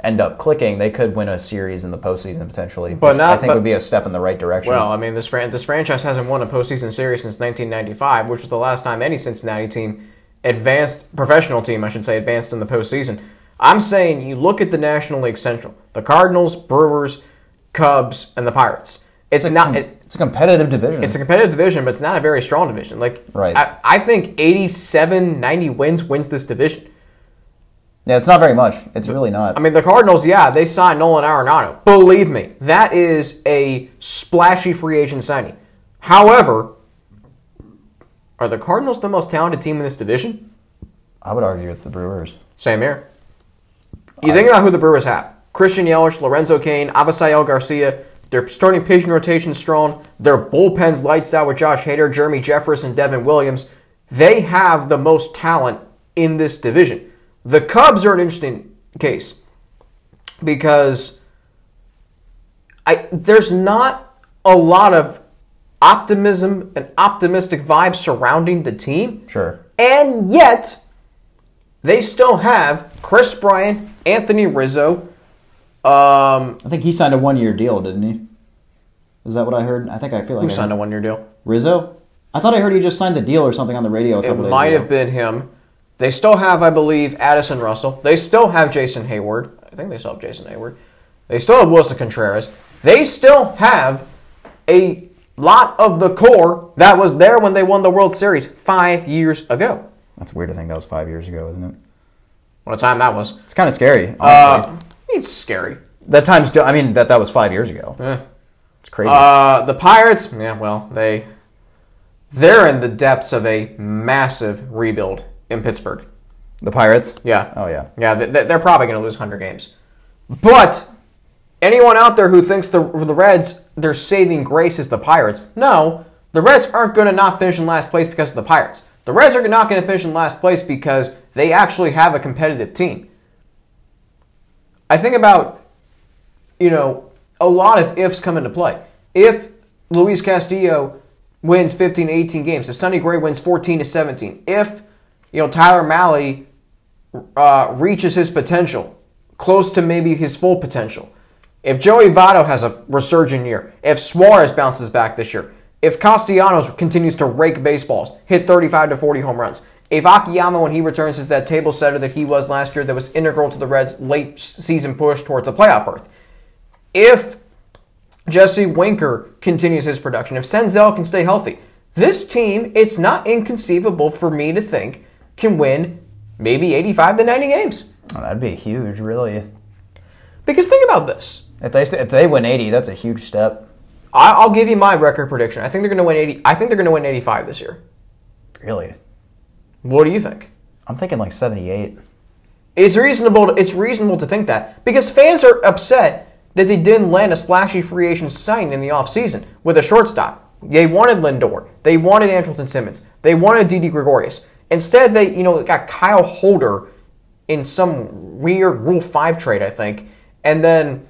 A: end up clicking, they could win a series in the postseason potentially.
B: But not-
A: I think
B: but-
A: would be a step in the right direction.
B: Well, I mean, this fran- this franchise hasn't won a postseason series since 1995, which was the last time any Cincinnati team advanced, professional team, I should say, advanced in the postseason. I'm saying you look at the National League Central: the Cardinals, Brewers, Cubs, and the Pirates. It's, not. It,
A: it's a competitive division.
B: it's a competitive division, but it's not a very strong division. Like,
A: Right.
B: I, I think 87, 90 wins wins this division.
A: Yeah, it's not very much. It's really not.
B: I mean, the Cardinals, yeah, they signed Nolan Arenado. Believe me, that is a splashy free agent signing. However, are the Cardinals the most talented team in this division?
A: I would argue it's the Brewers.
B: Same here. You think about who the Brewers have: Christian Yelich, Lorenzo Cain, Avisail Garcia. Their starting pitching rotation strong. Their bullpen's lights out with Josh Hader, Jeremy Jeffress, and Devin Williams. They have the most talent in this division. The Cubs are an interesting case because I there's not a lot of optimism and optimistic vibes surrounding the team.
A: Sure.
B: And yet, they still have Kris Bryant, Anthony Rizzo. Um,
A: I think he signed a one-year deal, didn't he? Is that what I heard? I think I feel like
B: who
A: I
B: signed
A: heard-
B: a one-year deal?
A: Rizzo. I thought I heard he just signed the deal or something on the radio a
B: It
A: couple days
B: might
A: ago.
B: have been him. They still have, I believe, Addison Russell. They still have Jason Heyward. I think they still have Jason Heyward. They still have Willson Contreras. They still have a lot of the core that was there when they won the World Series five years ago.
A: That's weird to think that was five years ago, isn't it?
B: What a time that was.
A: It's kind of scary. Honestly.
B: Uh, it's scary.
A: that time's. I mean, that that was five years ago.
B: Eh.
A: It's crazy.
B: Uh, the Pirates, yeah, well, they they're in the depths of a massive rebuild in Pittsburgh.
A: the Pirates.
B: Yeah,
A: Oh yeah.
B: yeah, they, they're probably going to lose hundred games, but anyone out there who thinks the the Reds their saving grace is the Pirates, no, the Reds aren't going to not finish in last place because of the Pirates. The Reds are not going to finish in last place because they actually have a competitive team. I think about, you know, a lot of ifs come into play. If Luis Castillo wins 15 to 18 games, if Sonny Gray wins 14 to 17, if, you know, Tyler Mahle uh, reaches his potential, close to maybe his full potential, if Joey Votto has a resurgent year, if Suarez bounces back this year, if Castellanos continues to rake baseballs, hit 35 to 40 home runs, if Akiyama, when he returns, is that table setter that he was last year that was integral to the Reds' late season push towards a playoff berth, if Jesse Winker continues his production, if Senzel can stay healthy, this team, it's not inconceivable for me to think, can win maybe 85 to 90 games.
A: Oh, that'd be huge, really.
B: Because think about this.
A: If they if they win 80, that's a huge step.
B: I- I'll give you my record prediction. I think they're going to win 80. I think they're going to win 85 this year.
A: Really,
B: What do you think?
A: I'm thinking like 78.
B: It's reasonable. To, it's reasonable to think that because fans are upset that they didn't land a splashy free agent signing in the offseason with a shortstop. They wanted Lindor. They wanted Andrelton Simmons. They wanted Didi Gregorius. Instead, they you know got Kyle Holder in some weird Rule Five trade, I think, and then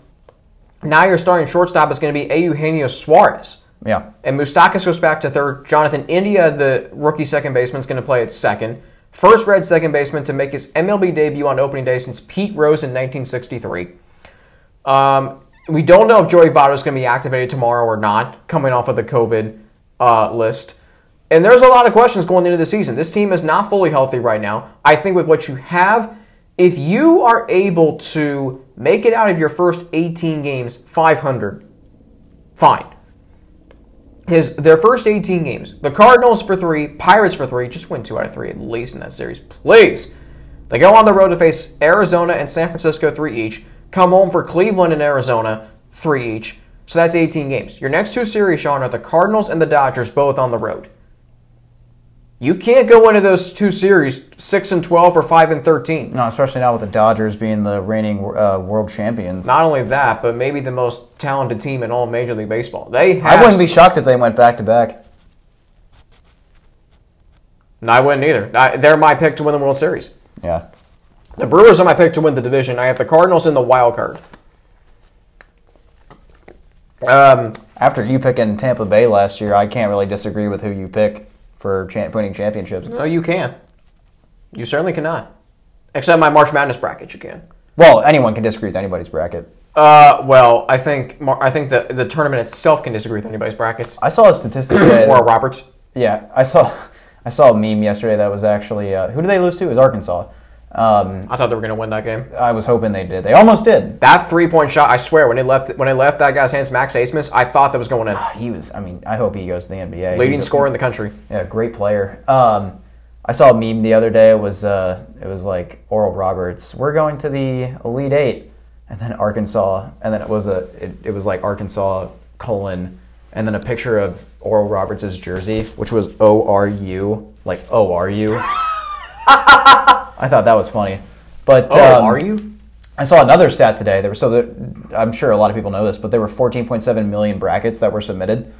B: now your starting shortstop is going to be Eugenio Suarez.
A: Yeah.
B: And Moustakas goes back to third. Jonathan India, the rookie second baseman, is going to play at second. First red second baseman to make his MLB debut on opening day since Pete Rose in 1963. Um, we don't know if Joey Votto is going to be activated tomorrow or not, coming off of the COVID uh, list. And there's a lot of questions going into the season. This team is not fully healthy right now. I think with what you have, if you are able to make it out of your first 18 games 500, fine his their first 18 games. The Cardinals for three, Pirates for three. Just win two out of three at least in that series, please. They go on the road to face Arizona and San Francisco three each. Come home for Cleveland and Arizona three each. So that's 18 games. Your next two series, Sean, are the Cardinals and the Dodgers, both on the road. You can't go into those two series six and 12 or five and 13.
A: No, especially now with the Dodgers being the reigning uh, world champions.
B: Not only that, but maybe the most talented team in all Major League Baseball. They have
A: I wouldn't be shocked if they went back to back.
B: No, I wouldn't either. I, they're my pick to win the World Series.
A: Yeah.
B: The Brewers are my pick to win the division. I have the Cardinals in the wild card. Um,
A: After you picking Tampa Bay last year, I can't really disagree with who you pick for cha- winning championships.
B: no, you can. You certainly cannot. Except my March Madness bracket, you can.
A: Well, anyone can disagree with anybody's bracket.
B: Uh, well, I think Mar- I think the the tournament itself can disagree with anybody's brackets.
A: I saw a statistic.
B: Or Roberts.
A: yeah, I saw I saw a meme yesterday that was actually uh, who did they lose to? It was Arkansas. Um,
B: I thought they were going to win that game.
A: I was hoping they did. They almost did.
B: That three point shot, I swear, when it left when it left that guy's hands, Max Abmas, I thought that was going in.
A: He was. I mean, I hope he goes to the NBA.
B: Leading scorer in the country.
A: Yeah, great player. Um, I saw a meme the other day. It was uh, it was like Oral Roberts. We're going to the Elite Eight, and then Arkansas, and then it was a it, it was like Arkansas colon, and then a picture of Oral Roberts' jersey, which was O R U, like O R U. I thought that was funny, but
B: Oh,
A: um,
B: are you?
A: I saw another stat today. There were so that I'm sure a lot of people know this, but there were 14.7 million brackets that were submitted.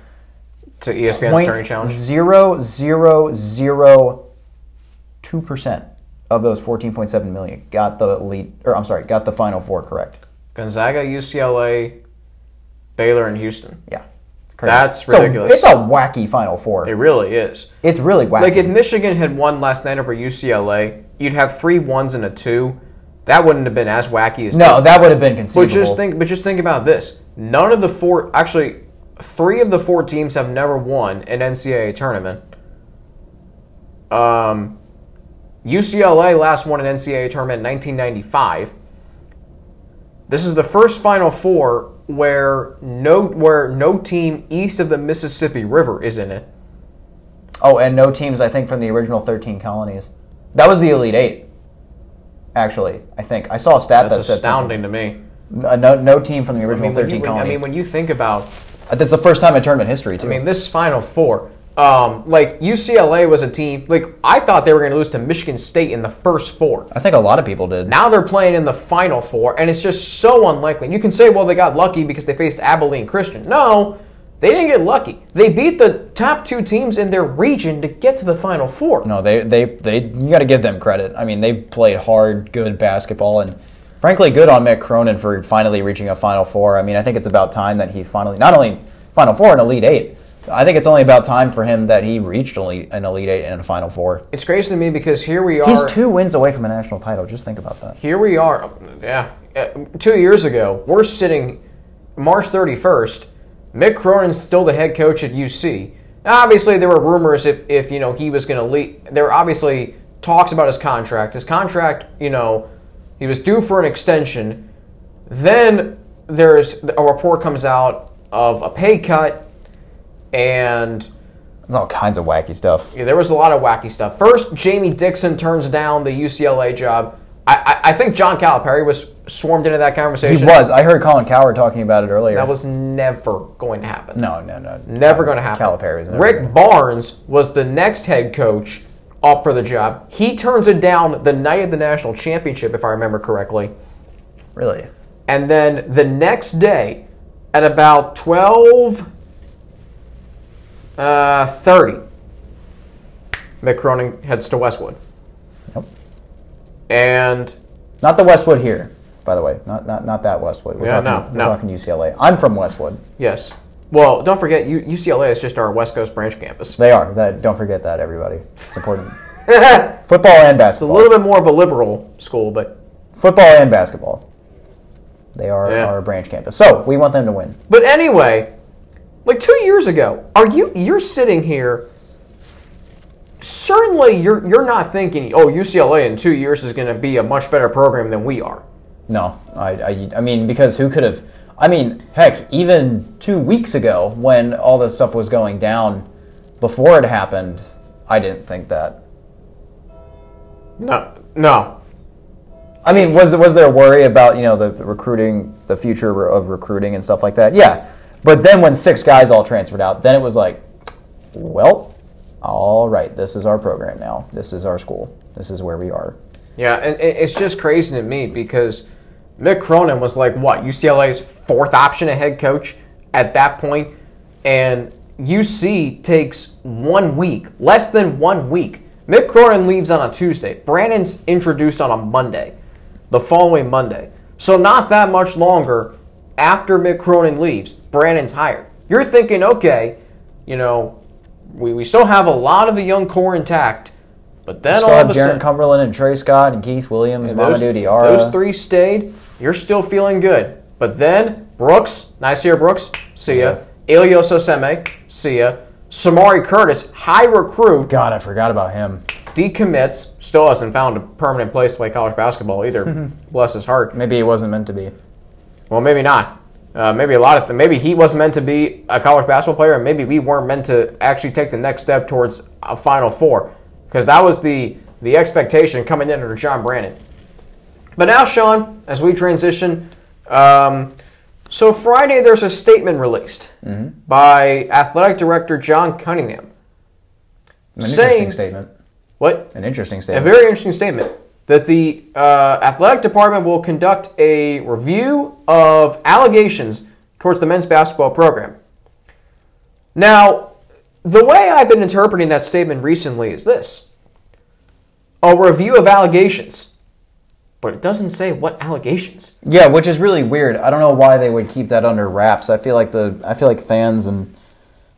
B: To ESPN's
A: Point
B: Tourney Challenge.
A: zero zero zero two percent of those 14.7 million got the lead, or I'm sorry, got the final four correct.
B: Gonzaga, UCLA, Baylor, and Houston.
A: Yeah, crazy.
B: That's
A: It's a-
B: ridiculous.
A: It's a, wacky final four.
B: It really is.
A: it's really wacky.
B: Like if Michigan had won last night over UCLA, you'd have three ones and a two. That wouldn't have been as wacky as
A: no,
B: this.
A: that would have been conceivable.
B: But just think, but just think about this. None of the four, actually, three of the four teams have never won an NCAA tournament. Um, UCLA last won an NCAA tournament in 1995. This is the first Final Four where no where no team east of the Mississippi River is in it.
A: oh, and no teams, I think, from the original 13 colonies. That was the Elite Eight. Actually, I think I saw a stat
B: That's
A: that said
B: astounding to me.
A: Uh, No, no team from the
B: I
A: original
B: mean, when
A: 13
B: you, when- I
A: colonies.
B: mean, when you think about
A: That's the first time in tournament history too.
B: I mean, this Final Four. Um, like UCLA was a team. Like I thought they were going to lose to Michigan State in the first four.
A: I think a lot of people did.
B: Now they're playing in the final four, and it's just so unlikely. And you can say, well, they got lucky because they faced Abilene Christian. No, they didn't get lucky. They beat the top two teams in their region to get to the final four.
A: No, they they they you got to give them credit. I mean, they've played hard, good basketball, and frankly, good on Mick Cronin for finally reaching a Final Four. I mean, I think it's about time that he finally not only Final Four and Elite Eight. I think it's only about time for him that he reached elite, an Elite Eight and a Final Four.
B: It's crazy to me because here we are.
A: He's two wins away from a national title. Just think about that.
B: Here we are. Yeah, uh, two years ago, we're sitting March 31st. Mick Cronin's still the head coach at UC. Obviously, there were rumors if, if you know he was going to leave. There were obviously talks about his contract. His contract, you know, he was due for an extension. Then there's a report comes out of a pay cut, and
A: There's all kinds of wacky stuff.
B: yeah, there was a lot of wacky stuff. First, Jamie Dixon turns down the UCLA job. I, I, think John Calipari was swarmed into that conversation.
A: He was. I heard Colin Cowherd talking about it earlier.
B: That was never going to happen.
A: no, no, no.
B: Never going to happen.
A: Calipari was never
B: Rick Barnes was the next head coach up for the job. He turns it down the night of the national championship, if I remember correctly.
A: Really?
B: And then the next day, at about 12 uh, 30, Mick Cronin heads to Westwood.
A: Yep.
B: And
A: Not the Westwood here, by the way. Not not not that Westwood. We're
B: Yeah,
A: talking,
B: no,
A: we're
B: no.
A: talking UCLA. I'm from Westwood.
B: yes, well, don't forget, UCLA is just our West Coast branch campus.
A: They are. That don't forget that everybody. It's important. Football and basketball.
B: It's A little bit more of a liberal school, but
A: Football and basketball. They are
B: Yeah.
A: our branch campus. So we want them to win.
B: But anyway, like two years ago, are you you're sitting here? Certainly, you're you're not thinking, oh, UCLA in two years is going to be a much better program than we are.
A: No, I, I, I mean because who could have? I mean, heck, even two weeks ago when all this stuff was going down, before it happened, I didn't think that.
B: No, no.
A: I mean, was was there a worry about you know the recruiting, the future of recruiting and stuff like that? Yeah, but then when six guys all transferred out, then it was like, well, all right, this is our program now. This is our school. This is where we are.
B: Yeah, and it's just crazy to me because Mick Cronin was like what UCLA's fourth option at head coach at that point, and UC takes one week, less than one week. Mick Cronin leaves on a Tuesday. Brannon's introduced on a Monday, the following Monday. So not that much longer after Mick Cronin leaves, Brannon's hired. You're thinking, okay, you know, we, we still have a lot of the young core intact, but then
A: Still
B: all
A: have
B: of a sudden,
A: Jarron Cumberland and Trey Scott and Keith Williams,
B: those,
A: Mamadou Diarra.
B: those three stayed. You're still feeling good. But then Brooks, nice Nysier Brooks, see ya. Eliel Nsoseme, see ya. Samari Curtis, high recruit,
A: God, I forgot about him.
B: decommits, still hasn't found a permanent place to play college basketball either. Bless his heart.
A: Maybe it wasn't meant to be.
B: Well, maybe not. Uh, maybe a lot of maybe he wasn't meant to be a college basketball player, and maybe we weren't meant to actually take the next step towards a Final Four, because that was the the expectation coming in under John Brannon. But now, Sean, as we transition, um, so Friday there's a statement released by athletic director John Cunningham.
A: An
B: Saying-
A: interesting statement.
B: What?
A: An interesting statement.
B: A very interesting statement that the uh, athletic department will conduct a review of allegations towards the men's basketball program. Now, the way I've been interpreting that statement recently is this a review of allegations, but it doesn't say what allegations.
A: yeah, which is really weird. I don't know why they would keep that under wraps. I feel like the I feel like fans and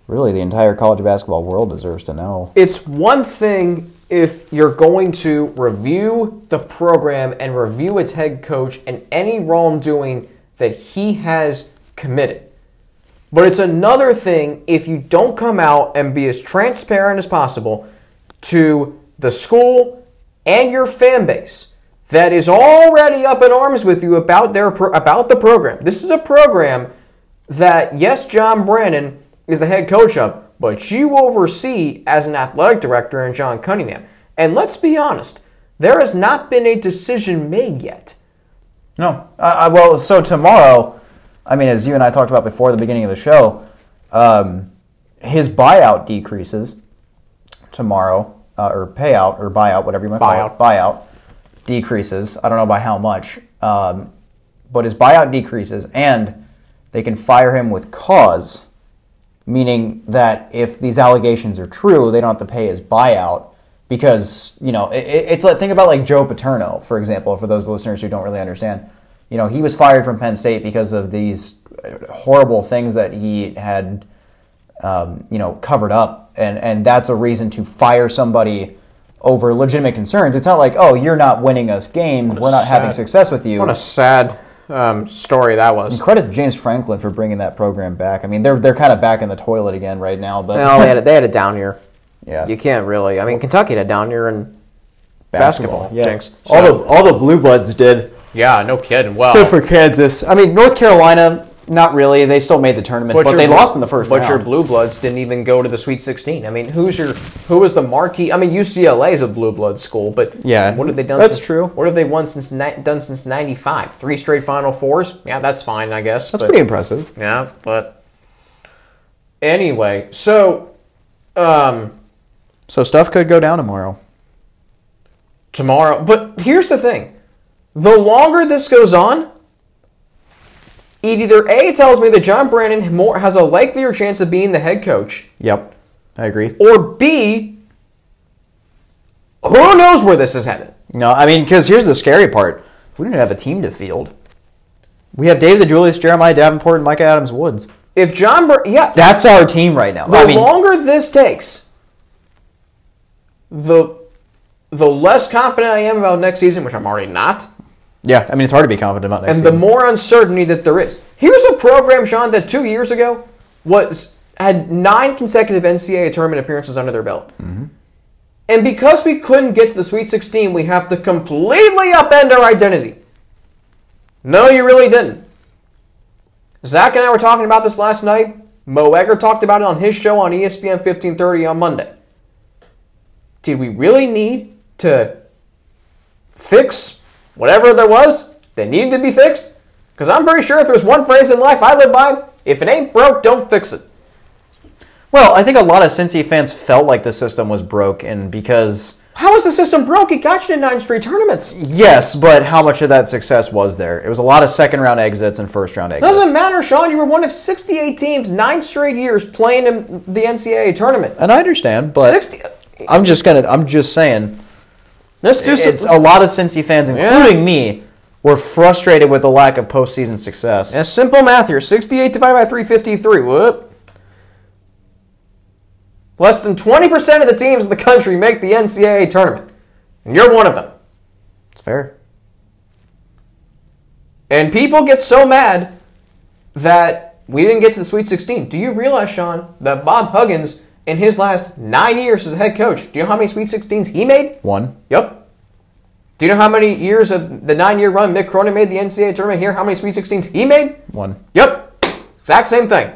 A: really the entire college basketball world deserves to know.
B: It's one thing if you're going to review the program and review its head coach and any wrongdoing that he has committed. But it's another thing if you don't come out and be as transparent as possible to the school and your fan base that is already up in arms with you about their pro- about the program. This is a program that yes, John Brannon is the head coach of, but you oversee as an athletic director in John Cunningham. And let's be honest, there has not been a decision made yet.
A: No. I, I, well, so tomorrow, I mean, as you and I talked about before the beginning of the show, um, his buyout decreases tomorrow, uh, or payout or buyout, whatever you want to call it. Buyout decreases. I don't know by how much, um, but his buyout decreases, and they can fire him with cause, meaning that if these allegations are true, they don't have to pay his buyout because you know it, it's like think about like Joe Paterno, for example, for those listeners who don't really understand. You know, he was fired from Penn State because of these horrible things that he had, um, you know, covered up, and and that's a reason to fire somebody over legitimate concerns. It's not like, oh, you're not winning us games, we're not having success with you.
B: What a sad um, story that was.
A: Credit to James Franklin for bringing that program back. I mean, they're they're kind of back in the toilet again right now, but
B: Well, they had a, they had a down year.
A: yeah,
B: You can't really. I mean, Kentucky had a down year in basketball.
A: yeah.
B: Jinx.
A: All the all the blue bloods did.
B: yeah, no kidding. Well,
A: Except for Kansas. I mean, North Carolina, not really. They still made the tournament, but,
B: your
A: they
B: Blue-
A: lost in the first
B: But
A: round.
B: your Blue Bloods didn't even go to the Sweet 16. I mean, who's your who was the marquee? I mean, UCLA is a Blue Blood school, but
A: Yeah,
B: what have they done?
A: that's
B: since,
A: true.
B: What have they won since done since '95? Three straight Final Fours. Yeah, that's fine, I guess.
A: That's
B: but-
A: pretty impressive.
B: Yeah, but anyway, so um,
A: So stuff could go down tomorrow.
B: tomorrow. But here's the thing: the longer this goes on, it either a tells me that John Brannon more has a likelier chance of being the head coach,
A: Yep, I agree.
B: or b who knows where this is headed.
A: No, I mean, because here's the scary part: we don't have a team to field. We have David DeJulius, Jeremiah Davenport, and Mika Adams Woods.
B: If John, Br- yeah,
A: That's our team right now.
B: the
A: I mean,
B: longer this takes, the the less confident I am about next season, which I'm already not.
A: Yeah, I mean, it's hard to be confident about next
B: and the
A: season.
B: more uncertainty that there is. Here's a program, Sean, that two years ago was had nine consecutive NCAA tournament appearances under their belt.
A: Mm-hmm.
B: And because we couldn't get to the Sweet 16, we have to completely upend our identity. No, you really didn't. Zach and I were talking about this last night. Mo Egger talked about it on his show on ESPN 1530 on Monday. Did we really need to fix whatever there was that needed to be fixed? Because I'm pretty sure if there's one phrase in life I live by, if it ain't broke, don't fix it.
A: well, I think a lot of Cincy fans felt like the system was broken because
B: how was the system broke? It got you to nine straight tournaments.
A: yes, but how much of that success was there? It was a lot of second round exits and first round exits.
B: Doesn't matter, Sean. You were one of 68 teams, nine straight years playing in the NCAA tournament.
A: and I understand, but
B: 60.
A: I'm just gonna. I'm just saying.
B: Let's do
A: It's
B: some.
A: a lot of Cincy fans, including me, were frustrated with the lack of postseason success.
B: Yeah, simple math here. 68 divided by 353. Whoop. Less than 20% of the teams in the country make the NCAA tournament. And you're one of them.
A: It's fair.
B: And people get so mad that we didn't get to the Sweet 16. Do you realize, Sean, that Bob Huggins, in his last nine years as a head coach, do you know how many Sweet 16s he made?
A: One.
B: Yep. Do you know how many years of the nine year run Mick Cronin made the NCAA tournament here? How many Sweet 16s he made?
A: One.
B: Yep. Exact same thing.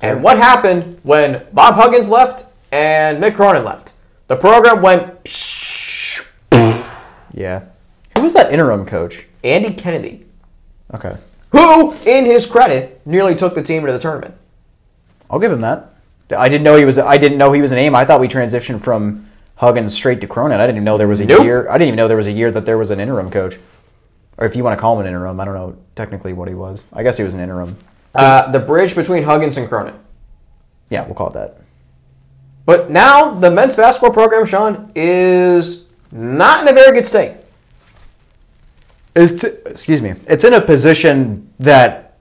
B: And what happened when Bob Huggins left and Mick Cronin left? The program went.
A: Yeah. Who was that interim coach?
B: Andy Kennedy,
A: Okay.
B: who, in his credit, nearly took the team to the tournament.
A: I'll give him that. I didn't know he was. I didn't know he was an aim. I thought we transitioned from Huggins straight to Cronin. I didn't even know there was a
B: Nope.
A: year. I didn't even know there was a year that there was an interim coach, or if you want to call him an interim. I don't know technically what he was. I guess he was an interim.
B: Uh, the bridge between Huggins and Cronin.
A: Yeah, we'll call it that.
B: But now the men's basketball program, Sean, is not in a very good state.
A: It's excuse me. It's in a position that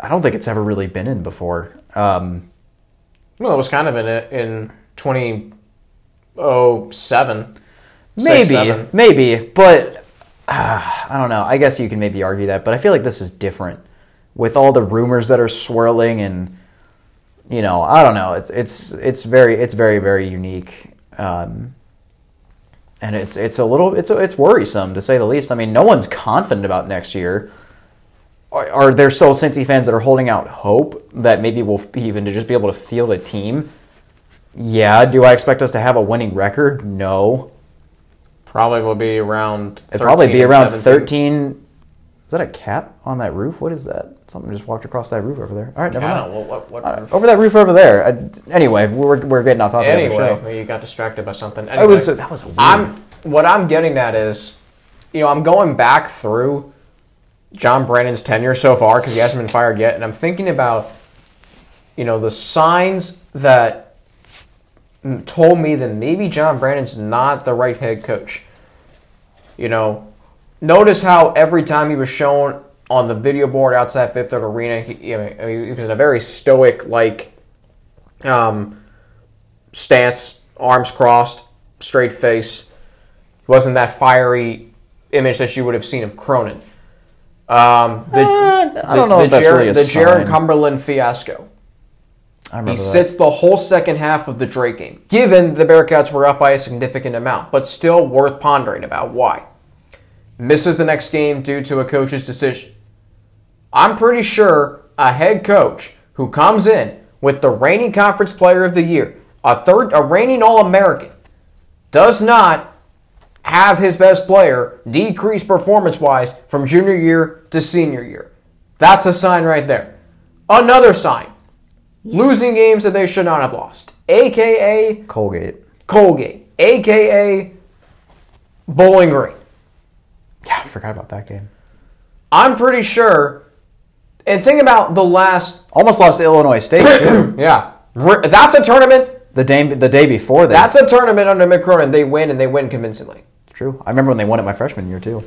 A: I don't think it's ever really been in before. Um,
B: Well, it was kind of in it in 2007.
A: maybe,
B: Six,
A: maybe, but uh, I don't know. I guess you can maybe argue that, but I feel like this is different with all the rumors that are swirling and you know, I don't know. It's it's it's very it's very very unique. Um, and it's it's a little it's it's worrisome to say the least. I mean, no one's confident about next year. Are, there still Cincy fans that are holding out hope that maybe we'll even to just be able to field a team? Yeah. Do I expect us to have a winning record? No.
B: Probably will be around.
A: It'd probably
B: 13
A: be around
B: 17.
A: 13, Is that a cat on that roof? What is that? Something just walked across that roof over there. All right, never
B: I
A: mind.
B: what what.
A: Uh, over that roof over there. Uh, anyway, we're, we're getting off topic of the
B: anyway,
A: show.
B: you got distracted by something.
A: It
B: Anyway,
A: was that was weird.
B: I'm what I'm getting at is, you know, I'm going back through John Brannon's tenure so far because he hasn't been fired yet, and I'm thinking about, you know, the signs that told me that maybe John Brannon's not the right head coach. You know, notice how every time he was shown on the video board outside Fifth Third Arena, he, I mean, he was in a very stoic, like, um, stance, arms crossed, straight face. He wasn't that fiery image that you would have seen of Cronin. Um, the,
A: Uh, I don't know
B: the,
A: if that's
B: Jared,
A: really a
B: the Jared. Cumberland fiasco.
A: I remember
B: He
A: that.
B: sits the whole second half of the Drake game, given the Bearcats were up by a significant amount, but still worth pondering about why. Misses the next game due to a coach's decision. I'm pretty sure a head coach who comes in with the reigning conference player of the year, a third, a reigning All American, does not have his best player decrease performance wise from junior year to senior year. That's a sign right there. Another sign losing games that they should not have lost, aka
A: Colgate.
B: Colgate, aka Bowling Green.
A: Yeah, I forgot about that game.
B: I'm pretty sure. And think about the last.
A: Almost lost to Illinois State too.
B: Yeah. That's a tournament.
A: the day the day before that.
B: That's a tournament under Mick Cronin. They win and they win convincingly.
A: True. I remember when they won it my freshman year too.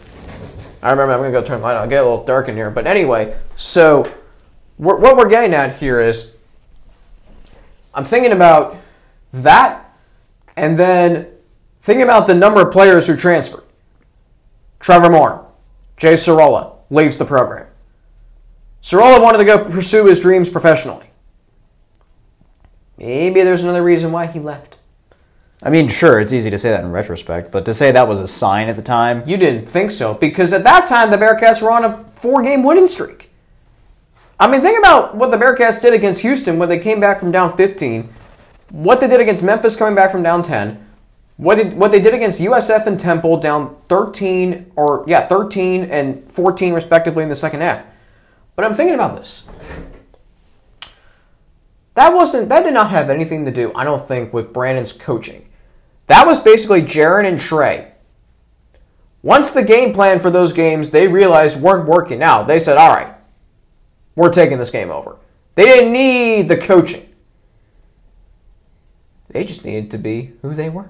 B: I remember I'm to go turn the light on. Get a little dark in here. But anyway, so we're, what we're getting at here is I'm thinking about that and then thinking about the number of players who transferred. Trevor Moore, Jay Sorolla leaves the program. Sorolla wanted to go pursue his dreams professionally. Maybe there's another reason why he left.
A: I mean, sure, it's easy to say that in retrospect, but to say that was a sign at the time,
B: You didn't think so because at that time the Bearcats were on a four-game winning streak. I mean, think about what the Bearcats did against Houston when they came back from down 15. What they did against Memphis coming back from down 10. What did what they did against USF and Temple down 13 or yeah 13 and 14 respectively in the second half. But I'm thinking about this. That wasn't that did not have anything to do, I don't think, with Brannon's coaching. That was basically Jaron and Trey. Once the game plan for those games they realized weren't working out, they said, all right, we're taking this game over. They didn't need the coaching. They just needed to be who they were.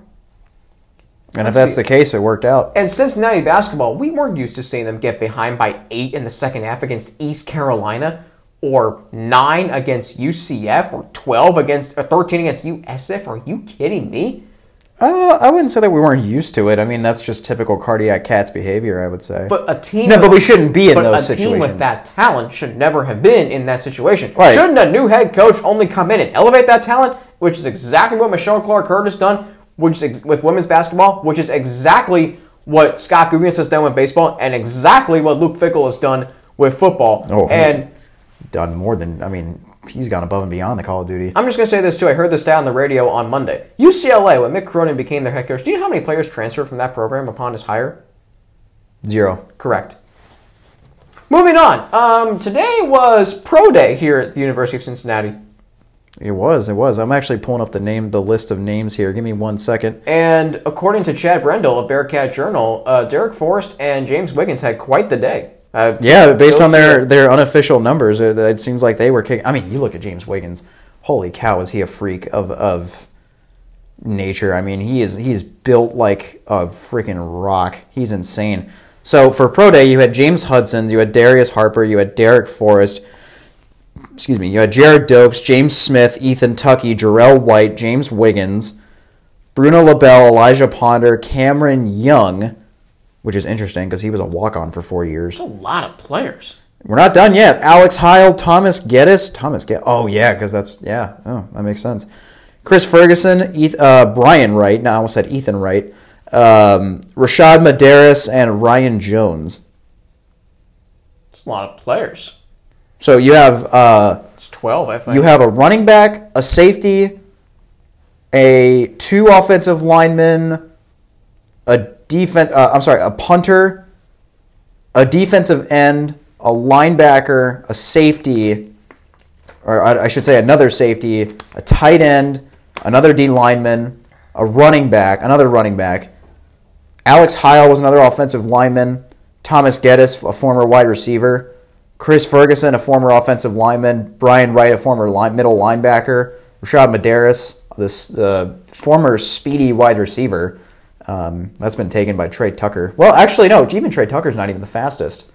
A: and if that's the case, it worked out.
B: And Cincinnati basketball, we weren't used to seeing them get behind by eight in the second half against East Carolina, or nine against UCF, or twelve against, or thirteen against USF. Are you kidding me?
A: Uh, I wouldn't say that we weren't used to it. I mean, that's just typical cardiac cats behavior. I would say.
B: But a team,
A: no, but we shouldn't be in
B: but
A: those
B: a team with that talent should never have been in that situation.
A: Right.
B: Shouldn't a new head coach only come in and elevate that talent, which is exactly what Michelle Clark Curtis has done, which is ex- with women's basketball, which is exactly what Scott Googins has done with baseball, and exactly what Luke Fickell has done with football.
A: Oh,
B: and
A: done more than I mean, he's gone above and beyond the Call of Duty.
B: I'm just going to say this too. I heard this stat on the radio on Monday. UCLA, when Mick Cronin became their head coach, do you know how many players transferred from that program upon his hire?
A: Zero.
B: Correct. Moving on. Um, today was pro day here at the University of Cincinnati,
A: It was. It was. I'm actually pulling up the name, the list of names here. Give me one second.
B: and according to Chad Brendel of Bearcat Journal, uh, Darrick Forrest and James Wiggins had quite the day. Uh,
A: Yeah, based on their their unofficial numbers, it, it seems like they were kicking. I mean, you look at James Wiggins. Holy cow, is he a freak of of nature? I mean, he is he's built like a freaking rock. He's insane. So for pro day, you had James Hudson, you had Darius Harper, you had Darrick Forrest. Excuse me, you had Gerrid Doaks, James Smith, Ethan Tucky, Jarrell White, James Wiggins, Bruno LaBelle, Elijah Ponder, Cameron Young, which is interesting because he was a walk on for four years.
B: a lot of players.
A: We're not done yet. Alex Heil, Thomas Geddes, Thomas Geddes. Oh yeah, because that's yeah. Oh, that makes sense. Chris Ferguson, Eth- uh, Brian Wright. No, I almost said Ethan Wright. Um, Rashad Medaris and Ryan Jones.
B: It's a lot of players.
A: So you have uh,
B: It's 12, I think.
A: you have a running back, a safety, a two offensive linemen, a defense. Uh, I'm sorry, a punter, a defensive end, a linebacker, a safety, or I should say another safety, a tight end, another D lineman, a running back, another running back. Alex Heil was another offensive lineman. Thomas Geddes, a former wide receiver. Chris Ferguson, a former offensive lineman. Brian Wright, a former line, middle linebacker. Rashad Medaris, this uh, former speedy wide receiver. Um, that's been taken by Trey Tucker. Well, actually, no. Even Trey Tucker's not even the fastest.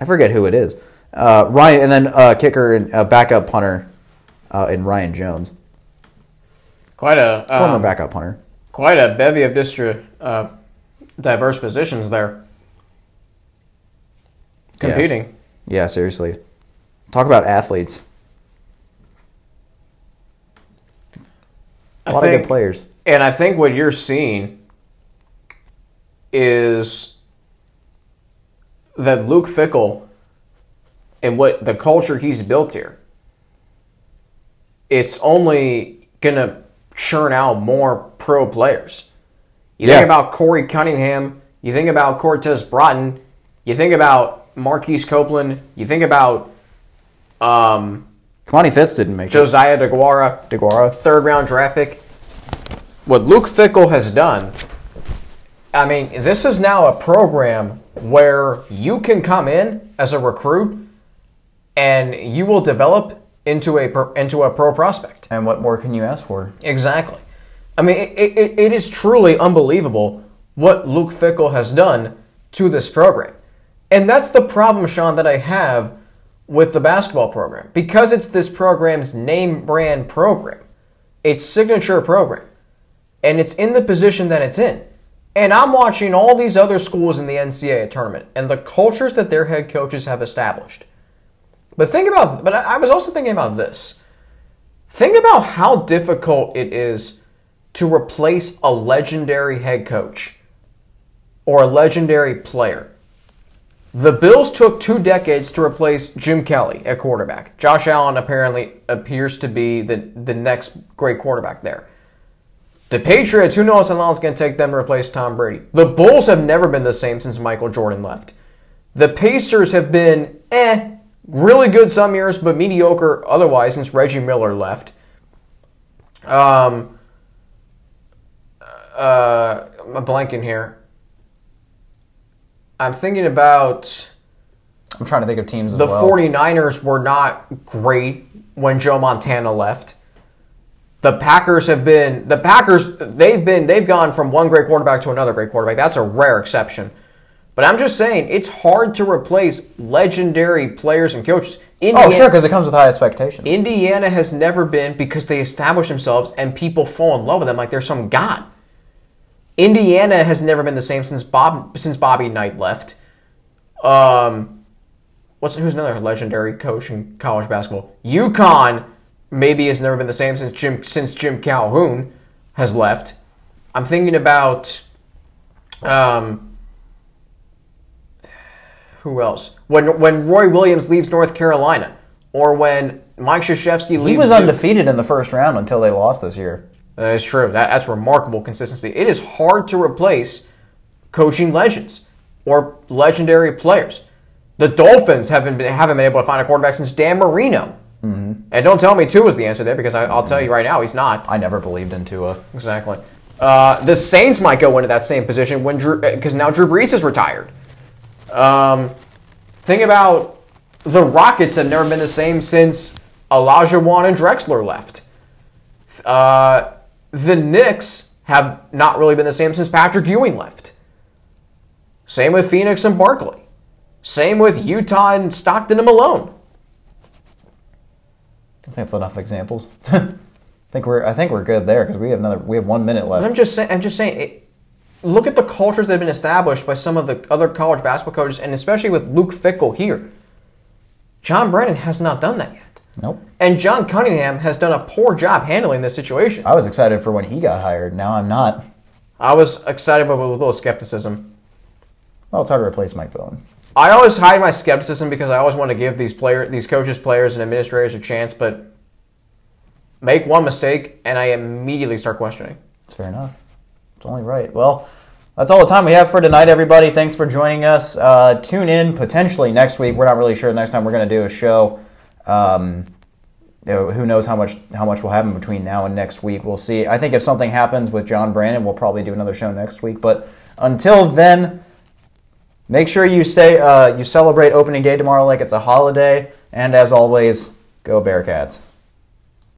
A: I forget who it is. Uh, Ryan, and then uh, kicker and uh, backup punter uh, in Ryan Jones,
B: Quite a
A: former
B: um,
A: backup punter.
B: quite a bevy of distra, uh, diverse positions there. Competing.
A: Yeah, seriously. Talk about athletes. A
B: I
A: lot
B: think,
A: of good players.
B: And I think what you're seeing is that Luke Fickell and what the culture he's built here, it's only going to churn out more pro players. You
A: Yeah.
B: think about Corey Cunningham, you think about Cortez Broughton, you think about Marquise Copeland, you think about um,
A: Kamani Fitz didn't make
B: Josiah DeGuara,
A: it. DeGuara.
B: third round draft pick. What Luke Fickell has done, I mean, this is now a program where you can come in as a recruit and you will develop into a pro- into a pro prospect.
A: And what more can you ask for?
B: Exactly. I mean, it, it, it is truly unbelievable what Luke Fickell has done to this program. And that's the problem, Sean, that I have with the basketball program. Because it's this program's name brand program, its signature program, and it's in the position that it's in. And I'm watching all these other schools in the NCAA tournament and the cultures that their head coaches have established. But think about, but I was also thinking about this. Think about how difficult it is to replace a legendary head coach or a legendary player. The Bills took two decades to replace Jim Kelly at quarterback. Josh Allen apparently appears to be the, the next great quarterback there. The Patriots, who knows how long it's going to take them to replace Tom Brady. The Bulls have never been the same since Michael Jordan left. The Pacers have been, eh, really good some years, but mediocre otherwise since Reggie Miller left. Um, uh, I'm blanking here. I'm thinking about
A: I'm trying to think of teams as
B: the
A: well.
B: 49ers were not great when Joe Montana left. The Packers have been the Packers they've been they've gone from one great quarterback to another great quarterback. That's a rare exception. But I'm just saying it's hard to replace legendary players and coaches.
A: Oh, sure, because it comes with high expectations.
B: Indiana has never been because they establish themselves and people fall in love with them like they're some god. Indiana has never been the same since Bob since Bobby Knight left. Um, what's who's another legendary coach in college basketball? UConn maybe has never been the same since Jim since Jim Calhoun has left. I'm thinking about um, who else? When when Roy Williams leaves North Carolina, or when Mike Krzyzewski leaves.
A: he was
B: Duke.
A: undefeated in the first round until they lost this year.
B: That is true. That, that's remarkable consistency. It is hard to replace coaching legends or legendary players. The Dolphins haven't been haven't been able to find a quarterback since Dan Marino. Mm-hmm. And don't tell me Tua was the answer there because I, I'll tell you right now he's not.
A: I never believed in Tua.
B: Exactly. Uh, the Saints might go into that same position when Drew because now Drew Brees is retired. Um, think about the Rockets have never been the same since Olajuwon and Drexler left. Uh, the Knicks have not really been the same since Patrick Ewing left. Same with Phoenix and Barkley. Same with Utah and Stockton and Malone.
A: I think that's enough examples. I think we're I think we're good there because we have another we have one minute left.
B: I'm just saying. I'm just saying. It, look at the cultures that have been established by some of the other college basketball coaches, and especially with Luke Fickell here. John Brannon has not done that yet,
A: Nope.
B: and John Cunningham has done a poor job handling this situation.
A: I was excited for when he got hired. Now I'm not.
B: I was excited, but with a little skepticism.
A: Well, it's hard to replace Mike Bohn.
B: I always hide my skepticism because I always want to give these player, these coaches, players, and administrators a chance, but make one mistake and I immediately start questioning.
A: It's fair enough. It's only right. Well, That's all the time we have for tonight, everybody. Thanks for joining us. Uh, tune in potentially next week. We're not really sure next time we're going to do a show. Um, who knows how much how much will happen between now and next week? We'll see. I think if something happens with John Brannon, we'll probably do another show next week. But until then, make sure you stay. Uh, you celebrate opening day tomorrow like it's a holiday. And as always, go Bearcats.